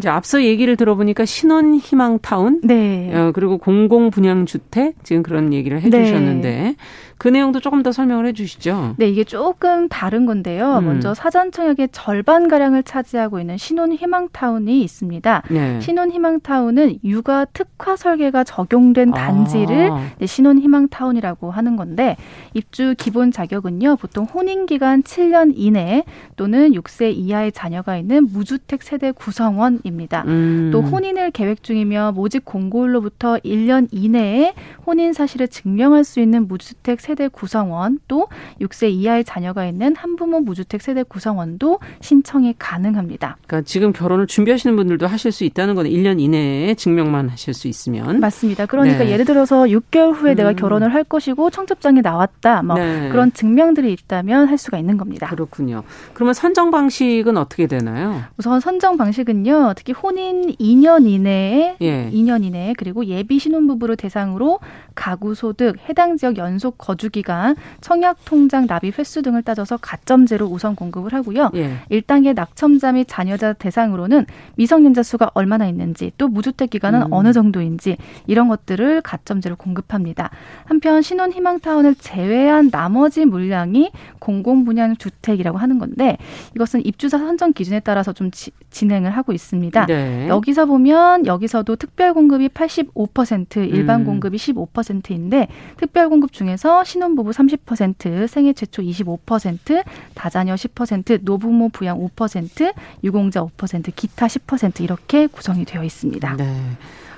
이제 앞서 얘기를 들어보니까 신혼 희망 타운, 네. 어, 그리고 공공 분양 주택 지금 그런 얘기를 해주셨는데 네. 그 내용도 조금 더 설명을 해주시죠. 네, 이게 조금 다른 건데요. 음. 먼저 사전 청약의 절반 가량을 차지하고 있는 신혼 희망 타운이 있습니다. 네. 신혼 희망 타운은 육아 특화 설계가 적용된 아. 단지를 아. 신혼 희망 타운이라고 하는 건데 입주 기본 자격은요 보통 혼인 기간 7년 이내 또는 6세 이하의 자녀가 있는 무주택 세대 구성원 입니다. 음. 또 혼인을 계획 중이며 모집 공고일로부터 1년 이내에 혼인 사실을 증명할 수 있는 무주택 세대 구성원 또 6세 이하의 자녀가 있는 한부모 무주택 세대 구성원도 신청이 가능합니다. 그러니까 지금 결혼을 준비하시는 분들도 하실 수 있다는 건 1년 이내에 증명만 하실 수 있으면 맞습니다. 그러니까 네. 예를 들어서 6개월 후에 음. 내가 결혼을 할 것이고 청첩장에 나왔다. 뭐 네. 그런 증명들이 있다면 할 수가 있는 겁니다. 그렇군요. 그러면 선정 방식은 어떻게 되나요? 우선 선정 방식은요. 특히 혼인 2년 이내에 예. 2년 이내에 그리고 예비 신혼부부를 대상으로 가구 소득, 해당 지역 연속 거주 기간, 청약 통장 납입 횟수 등을 따져서 가점제로 우선 공급을 하고요. 예. 1단계 낙첨자 및 자녀자 대상으로는 미성년자 수가 얼마나 있는지, 또 무주택 기간은 음. 어느 정도인지 이런 것들을 가점제로 공급합니다. 한편 신혼 희망 타운을 제외한 나머지 물량이 공공 분양 주택이라고 하는 건데 이것은 입주자 선정 기준에 따라서 좀 지, 진행을 하고 있습니다. 네. 여기서 보면 여기서도 특별 공급이 85%, 일반 음. 공급이 15% 30%인데 특별 공급 중에서 신혼부부 30%, 생애 최초 25%, 다자녀 10%, 노부모 부양 5%, 유공자 5%, 기타 10% 이렇게 구성이 되어 있습니다. 네.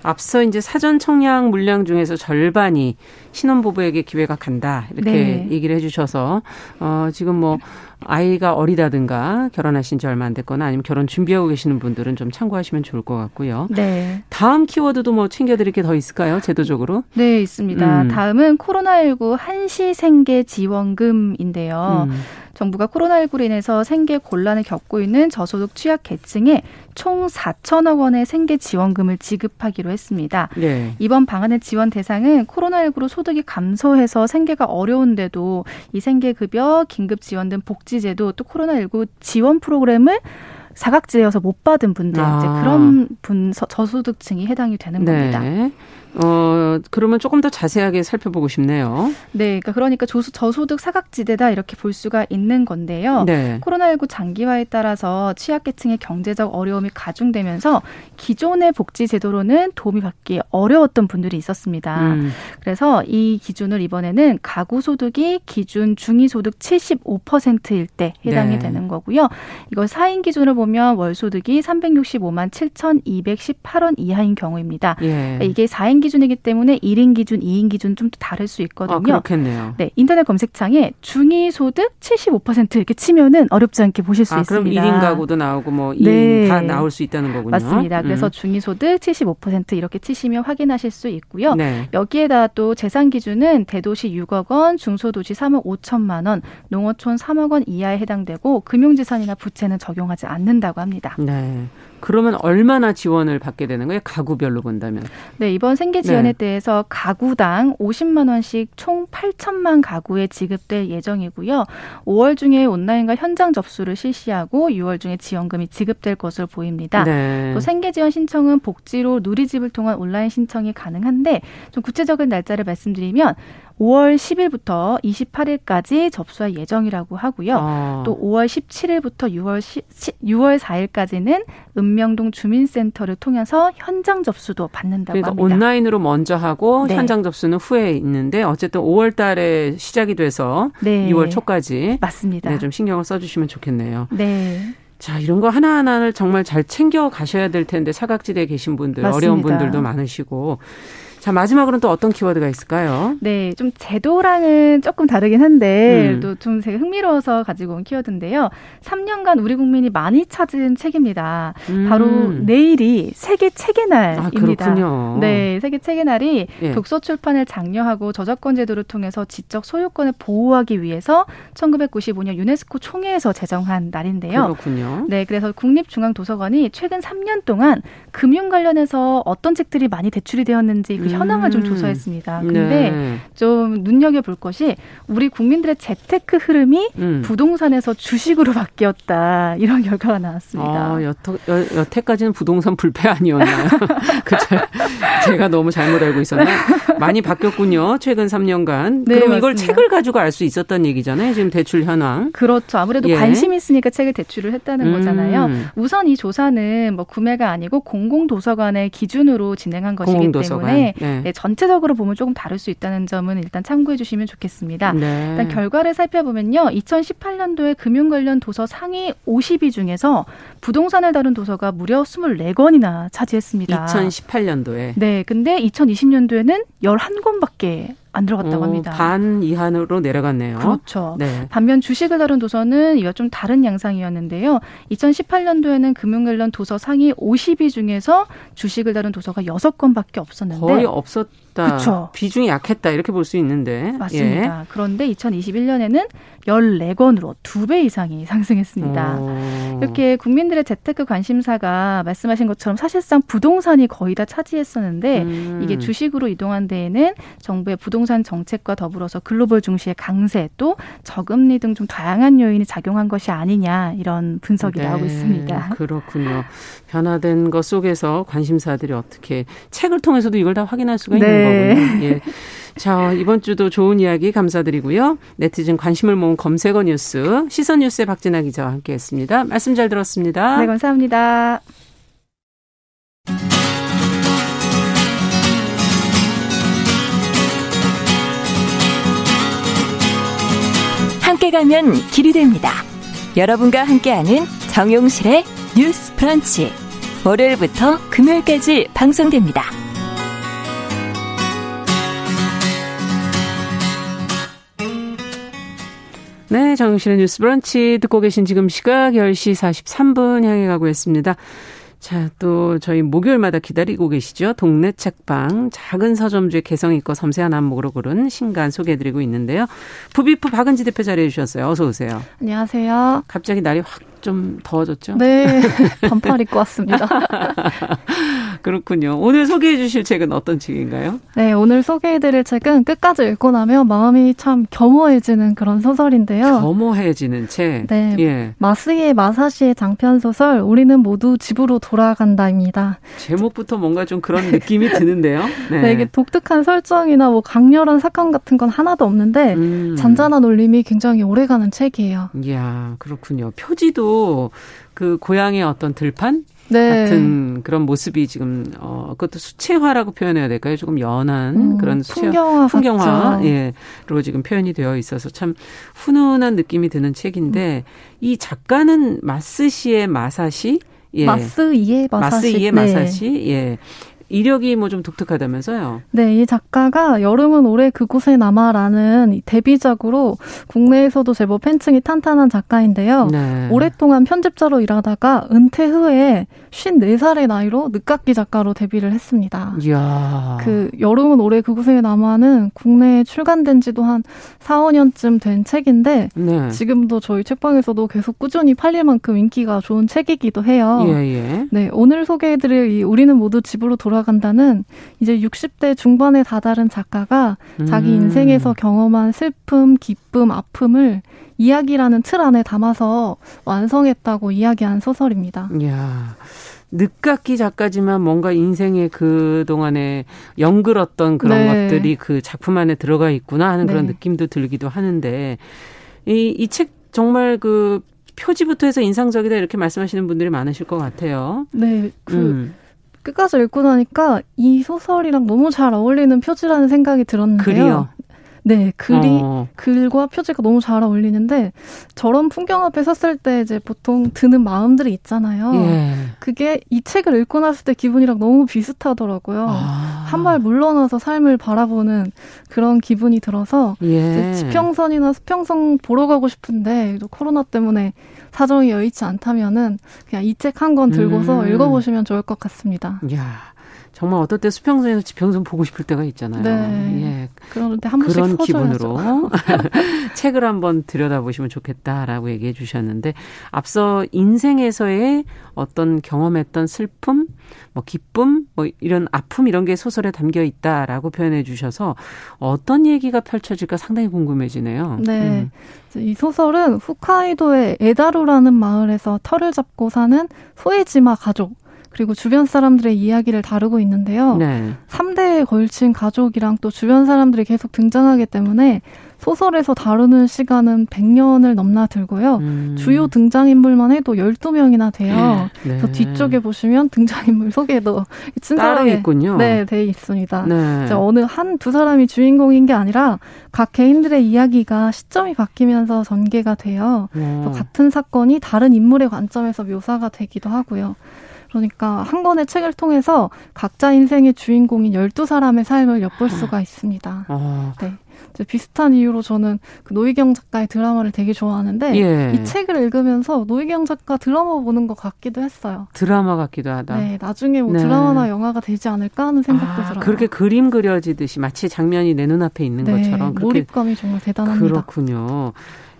앞서 이제 사전 청약 물량 중에서 절반이 신혼부부에게 기회가 간다 이렇게 네. 얘기를 해주셔서 어 지금 뭐 아이가 어리다든가 결혼하신 지 얼마 안 됐거나 아니면 결혼 준비하고 계시는 분들은 좀 참고하시면 좋을 것 같고요. 네. 다음 키워드도 뭐 챙겨드릴 게 더 있을까요? 제도적으로? 네, 있습니다. 음. 다음은 코로나19 한시 생계 지원금인데요. 음. 정부가 코로나19로 인해서 생계 곤란을 겪고 있는 저소득 취약 계층에 총 4천억 원의 생계 지원금을 지급하기로 했습니다. 네. 이번 방안의 지원 대상은 코로나19로 소득이 감소해서 생계가 어려운데도 이 생계급여, 긴급지원 등 복지제도 또 코로나19 지원 프로그램을 사각지대여서 못 받은 분들 아. 이제 그런 분 저소득층이 해당이 되는 네. 겁니다. 어, 그러면 조금 더 자세하게 살펴보고 싶네요. 네, 그러니까, 그러니까 조수, 저소득 사각지대다 이렇게 볼 수가 있는 건데요. 네. 코로나19 장기화에 따라서 취약계층의 경제적 어려움이 가중되면서 기존의 복지 제도로는 도움이 받기 어려웠던 분들이 있었습니다. 음. 그래서 이 기준을 이번에는 가구 소득이 기준 중위 소득 75%일 때 해당이 네. 되는 거고요. 이걸 4인 기준으로 보면 월 소득이 365만 7,218원 이하인 경우입니다. 예. 그러니까 이게 4인 기준이기 때문에 1인 기준, 2인 기준 좀 다를 수 있거든요. 아, 그렇겠네요. 네, 인터넷 검색창에 중위 소득 75% 이렇게 치면은 어렵지 않게 보실 수 아, 있습니다. 그럼 1인 가구도 나오고 뭐 2인 네. 다 나올 수 있다는 거군요. 맞습니다. 그래서 음. 중위 소득 75% 이렇게 치시면 확인하실 수 있고요. 네. 여기에다 또 재산 기준은 대도시 6억 원, 중소도시 3억 5천만 원, 농어촌 3억 원 이하에 해당되고 금융資産이나 부채는 적용하지 않는다고 합니다. 네. 그러면 얼마나 지원을 받게 되는 거예요? 가구별로 본다면? 네, 이번 생계 지원에 네. 대해서 가구당 50만 원씩 총 8천만 가구에 지급될 예정이고요. 5월 중에 온라인과 현장 접수를 실시하고 6월 중에 지원금이 지급될 것으로 보입니다. 네. 또 생계 지원 신청은 복지로 누리집을 통한 온라인 신청이 가능한데 좀 구체적인 날짜를 말씀드리면 5월 10일부터 28일까지 접수할 예정이라고 하고요. 아. 또 5월 17일부터 6월 10, 6월 4일까지는 읍명동 주민센터를 통해서 현장 접수도 받는다고 그러니까 합니다. 온라인으로 먼저 하고 네. 현장 접수는 후에 있는데 어쨌든 5월 달에 시작이 돼서 네. 6월 초까지 맞습니다. 네, 좀 신경을 써 주시면 좋겠네요. 네. 자, 이런 거 하나하나를 정말 잘 챙겨 가셔야 될 텐데 사각지대에 계신 분들, 맞습니다. 어려운 분들도 많으시고 자, 마지막으로는 또 어떤 키워드가 있을까요? 네, 좀 제도랑은 조금 다르긴 한데, 음. 또좀 되게 흥미로워서 가지고 온 키워드인데요. 3년간 우리 국민이 많이 찾은 책입니다. 음. 바로 내일이 세계 책의 날입니다. 아, 그렇군요. 네, 세계 책의 날이 예. 독서 출판을 장려하고 저작권 제도를 통해서 지적 소유권을 보호하기 위해서 1995년 유네스코 총회에서 제정한 날인데요. 그렇군요. 네, 그래서 국립중앙도서관이 최근 3년 동안 금융 관련해서 어떤 책들이 많이 대출이 되었는지 그 현황을 좀 음. 조사했습니다. 근데 네. 좀 눈여겨볼 것이 우리 국민들의 재테크 흐름이 음. 부동산에서 주식으로 바뀌었다. 이런 결과가 나왔습니다. 아, 여태, 여, 여태까지는 부동산 불패 아니었나요? 그쵸. 제가 너무 잘못 알고 있었나? 많이 바뀌었군요. 최근 3년간. 네, 그럼 맞습니다. 이걸 책을 가지고 알 수 있었던 얘기잖아요. 지금 대출 현황. 그렇죠. 아무래도 예. 관심 있으니까 책을 대출을 했다는 음. 거잖아요. 우선 이 조사는 뭐 구매가 아니고 공공도서관의 기준으로 진행한 것이기 공공도서관. 때문에 네. 네, 전체적으로 보면 조금 다를 수 있다는 점은 일단 참고해 주시면 좋겠습니다. 네. 일단 결과를 살펴보면요. 2018년도에 금융 관련 도서 상위 50위 중에서 부동산을 다룬 도서가 무려 24권이나 차지했습니다. 2018년도에. 네. 근데 2020년도에는 11권밖에 안 들어갔다고 합니다. 반 이하로 내려갔네요. 그렇죠. 네. 반면 주식을 다룬 도서는 이와 좀 다른 양상이었는데요. 2018년도에는 금융 관련 도서 상위 50위 중에서 주식을 다룬 도서가 6건밖에 없었는데 거의 없었 다. 그쵸. 비중이 약했다 이렇게 볼 수 있는데. 맞습니다. 예. 그런데 2021년에는 14건으로 두 배 이상이 상승했습니다. 오. 이렇게 국민들의 재테크 관심사가 말씀하신 것처럼 사실상 부동산이 거의 다 차지했었는데 음. 이게 주식으로 이동한 데에는 정부의 부동산 정책과 더불어서 글로벌 증시의 강세 또 저금리 등 좀 다양한 요인이 작용한 것이 아니냐 이런 분석이 네, 나오고 있습니다. 그렇군요. 변화된 것 속에서 관심사들이 어떻게 책을 통해서도 이걸 다 확인할 수가 있는 네. 거군요. 예. 자, 이번 주도 좋은 이야기 감사드리고요. 네티즌 관심을 모은 검색어 뉴스, 시선 뉴스의 박진아 기자와 함께 했습니다. 말씀 잘 들었습니다. 네, 감사합니다. 함께 가면 길이 됩니다. 여러분과 함께하는 정용실의 뉴스 프런치. 월요일부터 금요일까지 방송됩니다. 네, 정신의 뉴스 브런치 듣고 계신 지금 시각 10시 43분 향해 가고 있습니다. 자, 또 저희 목요일마다 기다리고 계시죠? 동네 책방 작은 서점주의 개성 있고 섬세한 안목으로 고른 신간 소개해드리고 있는데요. 부비프 박은지 대표 자리해 주셨어요. 어서 오세요. 안녕하세요. 갑자기 날이 확 좀 더워졌죠? 네. 반팔 입고 왔습니다. 그렇군요. 오늘 소개해 주실 책은 어떤 책인가요? 네, 오늘 소개해 드릴 책은 끝까지 읽고 나면 마음이 참 겸허해지는 그런 소설인데요. 겸허해지는 책? 네. 예. 마스의 마사시의 장편 소설 우리는 모두 집으로 돌아간다입니다. 제목부터 뭔가 좀 그런 느낌이 드는데요. 네. 네. 이게 독특한 설정이나 뭐 강렬한 사건 같은 건 하나도 없는데 음. 잔잔한 울림이 굉장히 오래가는 책이에요. 이야, 그렇군요. 표지도 그 고향의 어떤 들판 네. 같은 그런 모습이 지금 어 그것도 수채화라고 표현해야 될까요? 조금 연한 음, 그런 수채화 풍경화 풍경화 예로 지금 표현이 되어 있어서 참 훈훈한 느낌이 드는 책인데 음. 이 작가는 마스시의 마사시 예. 마스이의 마사시. 마스이의 마사시. 네. 예. 이력이 뭐 좀 독특하다면서요? 네, 이 작가가 여름은 올해 그곳에 남아라는 데뷔작으로 국내에서도 제법 팬층이 탄탄한 작가인데요. 네. 오랫동안 편집자로 일하다가 은퇴 후에 54살의 나이로 늦깎이 작가로 데뷔를 했습니다. 이야. 그 여름은 올해 그곳에 남아는 국내에 출간된 지도 한 4, 5년쯤 된 책인데 네. 지금도 저희 책방에서도 계속 꾸준히 팔릴 만큼 인기가 좋은 책이기도 해요. 예, 예. 네, 오늘 소개해드릴 이 우리는 모두 집으로 돌아 돌아간다는 이제 60대 중반에 다다른 작가가 음. 자기 인생에서 경험한 슬픔, 기쁨, 아픔을 이야기라는 틀 안에 담아서 완성했다고 이야기한 소설입니다. 이야. 늦깎이 작가지만 뭔가 인생의 그 동안에 연글었던 그런 네. 것들이 그 작품 안에 들어가 있구나 하는 그런 네. 느낌도 들기도 하는데 이 이 책 정말 그 표지부터 해서 인상적이다 이렇게 말씀하시는 분들이 많으실 것 같아요. 네. 그 음. 끝까지 읽고 나니까 이 소설이랑 너무 잘 어울리는 표지라는 생각이 들었는데요. 글이요? 네, 글이 어. 글과 표지가 너무 잘 어울리는데 저런 풍경 앞에 섰을 때 이제 보통 드는 마음들이 있잖아요. 예. 그게 이 책을 읽고 났을 때 기분이랑 너무 비슷하더라고요. 아. 한 발 물러나서 삶을 바라보는 그런 기분이 들어서 예. 지평선이나 수평선 보러 가고 싶은데 코로나 때문에 사정이 여의치 않다면은 그냥 이 책 한 권 들고서 음. 읽어보시면 좋을 것 같습니다. 야. 정말 어떨 때 수평선에서 지평선 보고 싶을 때가 있잖아요. 네. 예. 그런데 한 번씩 그런 기분으로 책을 한번 들여다보시면 좋겠다라고 얘기해 주셨는데 앞서 인생에서의 어떤 경험했던 슬픔, 뭐 기쁨, 뭐 이런 아픔 이런 게 소설에 담겨 있다라고 표현해 주셔서 어떤 얘기가 펼쳐질까 상당히 궁금해지네요. 네. 음. 이 소설은 홋카이도의 에다루라는 마을에서 털을 잡고 사는 소에지마 가족 그리고 주변 사람들의 이야기를 다루고 있는데요. 네. 3대에 걸친 가족이랑 또 주변 사람들이 계속 등장하기 때문에 소설에서 다루는 시간은 100년을 넘나들고요. 음. 주요 등장인물만 해도 12명이나 돼요. 네. 그래서 뒤쪽에 보시면 등장인물 소개도 친절하게 있군요. 네, 돼 있습니다. 네. 어느 한 두 사람이 주인공인 게 아니라 각 개인들의 이야기가 시점이 바뀌면서 전개가 돼요. 같은 사건이 다른 인물의 관점에서 묘사가 되기도 하고요. 그러니까 한 권의 책을 통해서 각자 인생의 주인공인 12사람의 삶을 엿볼 아. 수가 있습니다. 아. 네. 비슷한 이유로 저는 그 노희경 작가의 드라마를 되게 좋아하는데 예. 이 책을 읽으면서 노희경 작가 드라마 보는 것 같기도 했어요. 드라마 같기도 하다. 네, 나중에 뭐 네. 드라마나 영화가 되지 않을까 하는 생각도 아, 들어요. 그렇게 그림 그려지듯이 마치 장면이 내 눈앞에 있는 네, 것처럼 몰입감이 정말 대단합니다. 그렇군요.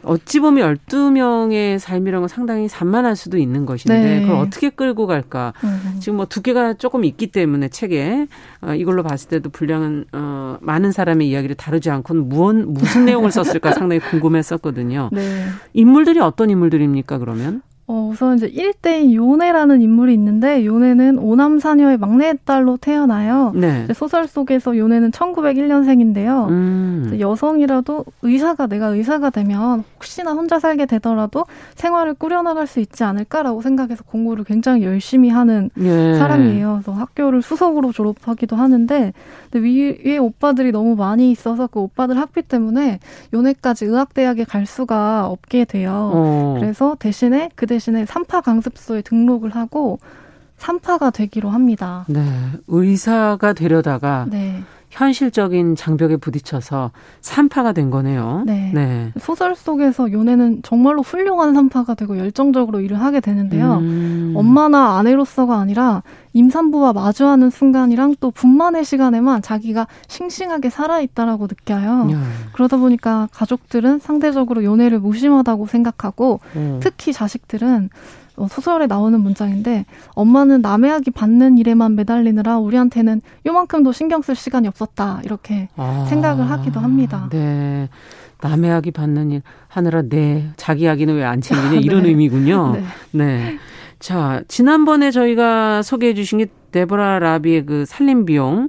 어찌 보면 12명의 삶이라는 건 상당히 산만할 수도 있는 것인데 네. 그걸 어떻게 끌고 갈까. 음. 지금 뭐 두개가 조금 있기 때문에 책에 어, 이걸로 봤을 때도 분량은 어, 많은 사람의 이야기를 다루지 않고는 무언 무슨 내용을 썼을까 상당히 궁금했었거든요. 네. 인물들이 어떤 인물들입니까 그러면? 어, 우선 이제 1대인 요네라는 인물이 있는데 요네는 오남 사녀의 막내딸로 태어나요. 네. 소설 속에서 요네는 1901년생인데요. 음. 여성이라도 의사가 내가 의사가 되면 혹시나 혼자 살게 되더라도 생활을 꾸려나갈 수 있지 않을까라고 생각해서 공부를 굉장히 열심히 하는 예. 사람이에요. 그래서 학교를 수석으로 졸업하기도 하는데 근데 위에 오빠들이 너무 많이 있어서 그 오빠들 학비 때문에 요네까지 의학대학에 갈 수가 없게 돼요. 어. 그래서 대신에 그 대신에 삼파 강습소에 등록을 하고 삼파가 되기로 합니다. 네. 의사가 되려다가 네. 현실적인 장벽에 부딪혀서 산파가 된 거네요. 네. 네. 소설 속에서 요네는 정말로 훌륭한 산파가 되고 열정적으로 일을 하게 되는데요. 음. 엄마나 아내로서가 아니라 임산부와 마주하는 순간이랑 또 분만의 시간에만 자기가 싱싱하게 살아있다라고 느껴요. 야. 그러다 보니까 가족들은 상대적으로 요네를 무심하다고 생각하고 음. 특히 자식들은 어, 소설에 나오는 문장인데 엄마는 남의 아기 받는 일에만 매달리느라 우리한테는 요만큼도 신경 쓸 시간이 없었다 이렇게 아, 생각을 하기도 합니다. 네. 남의 아기 받는 일 하느라 네 자기 아기는 왜 안 챙기냐 이런 네. 의미군요. 네. 네. 자 지난번에 저희가 소개해 주신 게 데보라 라비의 그 살림 비용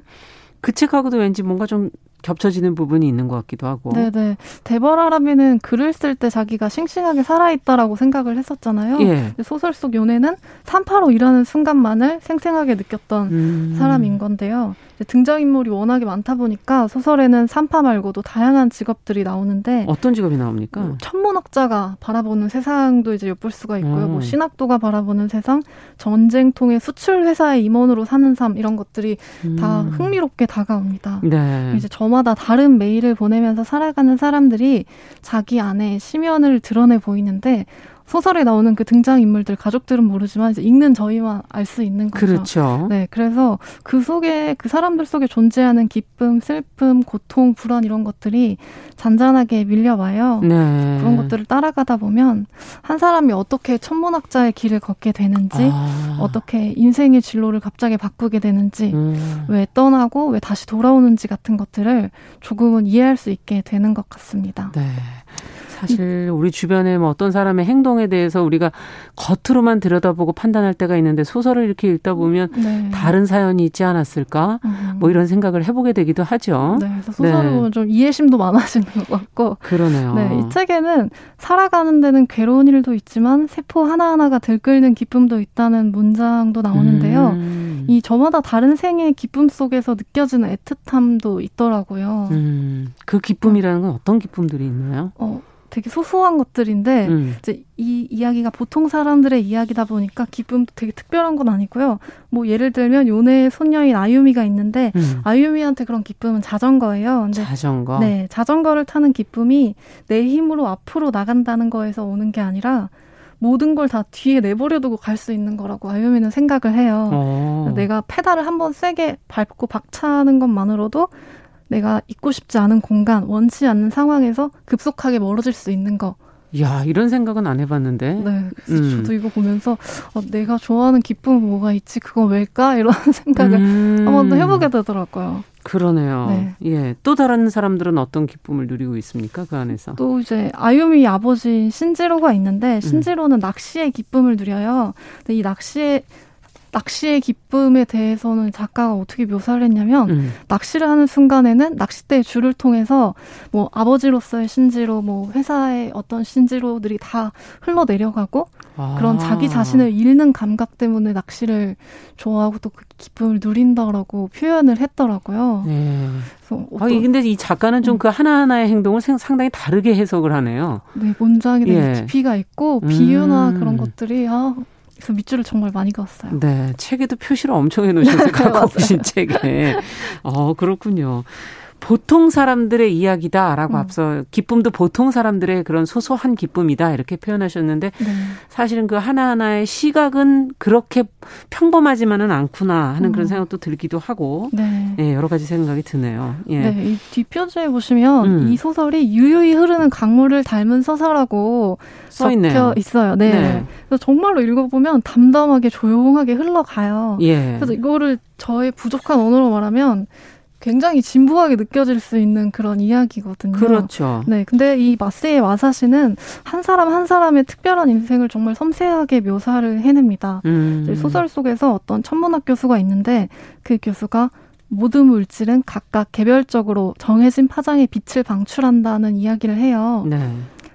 그 책하고도 왠지 뭔가 좀 겹쳐지는 부분이 있는 것 같기도 하고. 네네. 데버라라비는 글을 쓸 때 자기가 싱싱하게 살아있다라고 생각을 했었잖아요. 예. 소설 속 요네는 산파로 일하는 순간만을 생생하게 느꼈던 음. 사람인 건데요. 등장인물이 워낙에 많다 보니까 소설에는 산파 말고도 다양한 직업들이 나오는데 어떤 직업이 나옵니까? 뭐 천문학자가 바라보는 세상도 이제 엿볼 수가 있고요. 음. 뭐 신학도가 바라보는 세상, 전쟁통의 수출 회사의 임원으로 사는 삶 이런 것들이 음. 다 흥미롭게 다가옵니다. 네. 이제 저마다 다른 메일을 보내면서 살아가는 사람들이 자기 안에 심연을 드러내 보이는데 소설에 나오는 그 등장 인물들 가족들은 모르지만 이제 읽는 저희만 알 수 있는 거죠. 그렇죠. 네, 그래서 그 속에 그 사람들 속에 존재하는 기쁨, 슬픔, 고통, 불안 이런 것들이 잔잔하게 밀려와요. 네. 그런 것들을 따라가다 보면 한 사람이 어떻게 천문학자의 길을 걷게 되는지, 아. 어떻게 인생의 진로를 갑자기 바꾸게 되는지, 음. 왜 떠나고 왜 다시 돌아오는지 같은 것들을 조금은 이해할 수 있게 되는 것 같습니다. 네. 사실 우리 주변에 뭐 어떤 사람의 행동에 대해서 우리가 겉으로만 들여다보고 판단할 때가 있는데 소설을 이렇게 읽다 보면 네. 다른 사연이 있지 않았을까? 음. 뭐 이런 생각을 해보게 되기도 하죠. 네, 소설을 네. 보면 좀 이해심도 많아지는 것 같고. 그러네요. 네, 이 책에는 살아가는 데는 괴로운 일도 있지만 세포 하나하나가 들끓는 기쁨도 있다는 문장도 나오는데요. 음. 이 저마다 다른 생의 기쁨 속에서 느껴지는 애틋함도 있더라고요. 음. 그 기쁨이라는 건 어떤 기쁨들이 있나요? 어, 되게 소소한 것들인데 음. 이제 이 이야기가 보통 사람들의 이야기다 보니까 기쁨도 되게 특별한 건 아니고요. 뭐 예를 들면 요네 손녀인 아유미가 있는데 음. 아유미한테 그런 기쁨은 자전거예요. 근데 자전거. 네, 자전거를 타는 기쁨이 내 힘으로 앞으로 나간다는 거에서 오는 게 아니라 모든 걸 다 뒤에 내버려두고 갈 수 있는 거라고 아유미는 생각을 해요. 오. 어. 내가 페달을 한번 세게 밟고 박차는 것만으로도 내가 있고 싶지 않은 공간, 원치 않는 상황에서 급속하게 멀어질 수 있는 거. 야 이런 생각은 안 해봤는데. 네, 그래서 음. 저도 이거 보면서 어, 내가 좋아하는 기쁨은 뭐가 있지? 그건 왜일까? 이런 생각을 음. 한번 더 해보게 되더라고요. 그러네요. 네. 예. 또 다른 사람들은 어떤 기쁨을 누리고 있습니까? 그 안에서? 또 이제 아유미 아버지 신지로가 있는데 신지로는 음. 낚시의 기쁨을 누려요. 근데 이 낚시의 낚시의 기쁨에 대해서는 작가가 어떻게 묘사를 했냐면 음. 낚시를 하는 순간에는 낚싯대 줄을 통해서 뭐 아버지로서의 신지로 뭐 회사의 어떤 신지로들이 다 흘러 내려가고 아. 그런 자기 자신을 잃는 감각 때문에 낚시를 좋아하고 또 그 기쁨을 누린다라고 표현을 했더라고요. 네. 그래서 어떤, 아, 근데 이 작가는 좀그 음. 하나하나의 행동을 상당히 다르게 해석을 하네요. 네, 문장에 대해 예. 깊이가 있고 비유나 음. 그런 것들이 아, 그래서 밑줄을 정말 많이 그었어요. 네, 책에도 표시를 엄청 해놓으셨어요. 갖고 오신 책에. 어, 그렇군요. 보통 사람들의 이야기다라고 음. 앞서 기쁨도 보통 사람들의 그런 소소한 기쁨이다 이렇게 표현하셨는데 네. 사실은 그 하나하나의 시각은 그렇게 평범하지만은 않구나 하는 음. 그런 생각도 들기도 하고 네. 네. 여러 가지 생각이 드네요. 예. 네, 이 뒷표지에 보시면 음. 이 소설이 유유히 흐르는 강물을 닮은 서사라고 써 있네요. 있어요. 네. 네. 그래서 정말로 읽어보면 담담하게 조용하게 흘러가요. 예. 그래서 이거를 저의 부족한 언어로 말하면 굉장히 진부하게 느껴질 수 있는 그런 이야기거든요. 그렇죠. 네. 근데 이 마세의 와사시는 한 사람 한 사람의 특별한 인생을 정말 섬세하게 묘사를 해냅니다. 음. 소설 속에서 어떤 천문학 교수가 있는데 그 교수가 모든 물질은 각각 개별적으로 정해진 파장의 빛을 방출한다는 이야기를 해요. 네.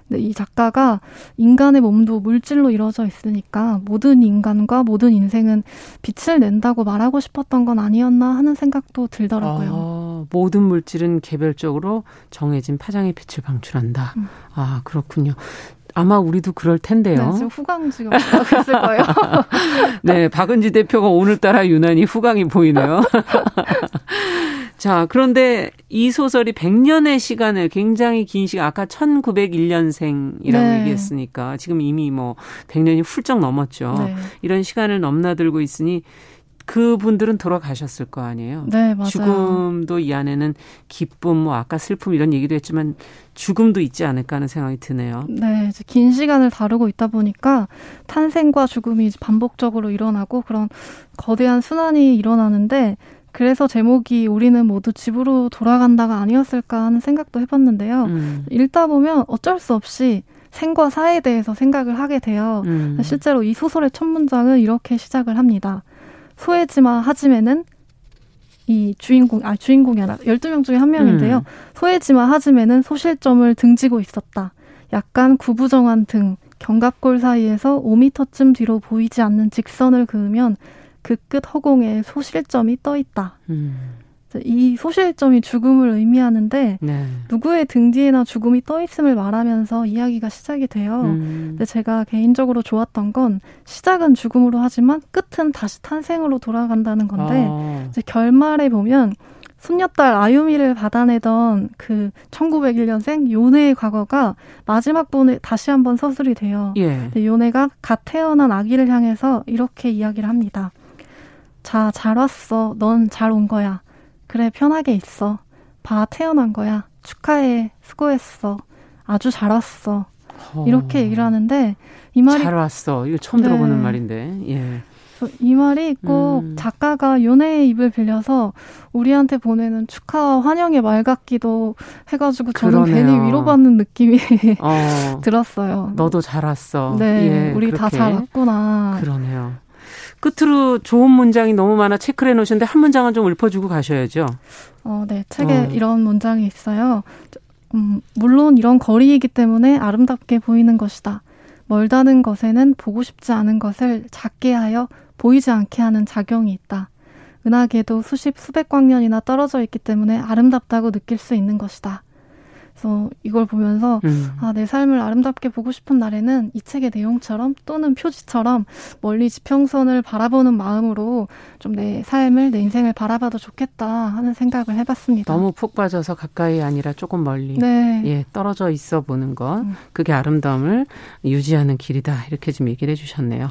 근데 이 작가가 인간의 몸도 물질로 이루어져 있으니까 모든 인간과 모든 인생은 빛을 낸다고 말하고 싶었던 건 아니었나 하는 생각도 들더라고요. 아, 모든 물질은 개별적으로 정해진 파장의 빛을 방출한다. 음. 아, 그렇군요. 아마 우리도 그럴 텐데요. 네, 지금 후광 지금 하고 있을 거예요. 네, 박은지 대표가 오늘따라 유난히 후광이 보이네요. 자, 그런데 이 소설이 100년의 시간을 굉장히 긴 시간, 아까 1901년생이라고 네. 얘기했으니까 지금 이미 뭐 100년이 훌쩍 넘었죠. 네. 이런 시간을 넘나들고 있으니 그분들은 돌아가셨을 거 아니에요. 네, 맞아요. 죽음도 이 안에는 기쁨, 뭐 아까 슬픔 이런 얘기도 했지만 죽음도 있지 않을까 하는 생각이 드네요. 네, 긴 시간을 다루고 있다 보니까 탄생과 죽음이 반복적으로 일어나고 그런 거대한 순환이 일어나는데 그래서 제목이 우리는 모두 집으로 돌아간다가 아니었을까 하는 생각도 해봤는데요. 음. 읽다 보면 어쩔 수 없이 생과 사에 대해서 생각을 하게 돼요. 음. 실제로 이 소설의 첫 문장은 이렇게 시작을 합니다. 소해지마 하지메는 이 주인공, 아, 주인공이 아니라 12명 중에 한 명인데요. 음. 소해지마 하지메는 소실점을 등지고 있었다. 약간 구부정한 등, 견갑골 사이에서 5미터쯤 뒤로 보이지 않는 직선을 그으면 그 끝 허공에 소실점이 떠 있다. 음. 이 소실점이 죽음을 의미하는데 네. 누구의 등 뒤에나 죽음이 떠 있음을 말하면서 이야기가 시작이 돼요. 음. 근데 제가 개인적으로 좋았던 건 시작은 죽음으로 하지만 끝은 다시 탄생으로 돌아간다는 건데 아. 이제 결말에 보면 손녀딸 아유미를 받아내던 그 1901년생 요네의 과거가 마지막 번에 다시 한번 서술이 돼요. 예. 요네가 갓 태어난 아기를 향해서 이렇게 이야기를 합니다. 자, 잘 왔어. 넌 잘 온 거야. 그래, 편하게 있어. 봐, 태어난 거야. 축하해. 수고했어. 아주 잘 왔어. 어. 이렇게 얘기를 하는데 이 말이 잘 왔어. 이거 처음 네. 들어보는 말인데. 예. 이 말이 꼭 음. 작가가 윤혜의 입을 빌려서 우리한테 보내는 축하와 환영의 말 같기도 해가지고 저는 그러네요. 괜히 위로받는 느낌이 어, 들었어요. 너도 잘 왔어. 네, 예, 우리 다 잘 왔구나. 그러네요. 끝으로 좋은 문장이 너무 많아 체크를 해놓으셨는데 한 문장은 좀 읊어주고 가셔야죠. 어, 네. 책에 어. 이런 문장이 있어요. 음, 물론 이런 거리이기 때문에 아름답게 보이는 것이다. 멀다는 것에는 보고 싶지 않은 것을 작게 하여 보이지 않게 하는 작용이 있다. 은하계도 수십 수백 광년이나 떨어져 있기 때문에 아름답다고 느낄 수 있는 것이다. 그래서 이걸 보면서 음. 아, 내 삶을 아름답게 보고 싶은 날에는 이 책의 내용처럼 또는 표지처럼 멀리 지평선을 바라보는 마음으로 좀 내 삶을 내 인생을 바라봐도 좋겠다 하는 생각을 해봤습니다. 너무 푹 빠져서 가까이 아니라 조금 멀리 네. 예 떨어져 있어 보는 것 음. 그게 아름다움을 유지하는 길이다 이렇게 좀 얘기를 해주셨네요.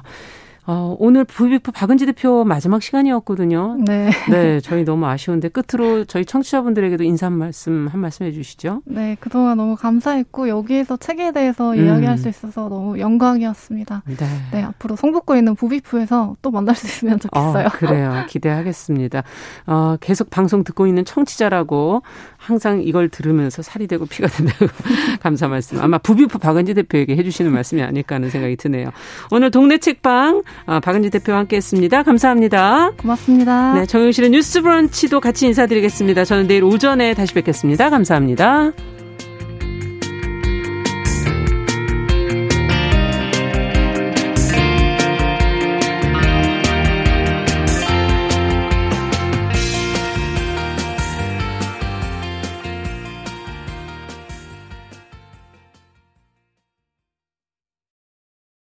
어, 오늘 부비프 박은지 대표 마지막 시간이었거든요. 네. 네, 저희 너무 아쉬운데 끝으로 저희 청취자분들에게도 인사 한 말씀 한 말씀 해주시죠. 네, 그동안 너무 감사했고 여기에서 책에 대해서 음. 이야기할 수 있어서 너무 영광이었습니다. 네. 네, 앞으로 성북구에 있는 부비프에서 또 만날 수 있으면 좋겠어요. 어, 그래요, 기대하겠습니다. 어, 계속 방송 듣고 있는 청취자라고 항상 이걸 들으면서 살이 되고 피가 된다고 감사 말씀. 아마 부비프 박은지 대표에게 해주시는 말씀이 아닐까 하는 생각이 드네요. 오늘 동네 책방 어, 박은지 대표와 함께했습니다. 감사합니다. 고맙습니다. 네, 정용실의 뉴스브런치도 같이 인사드리겠습니다. 저는 내일 오전에 다시 뵙겠습니다. 감사합니다.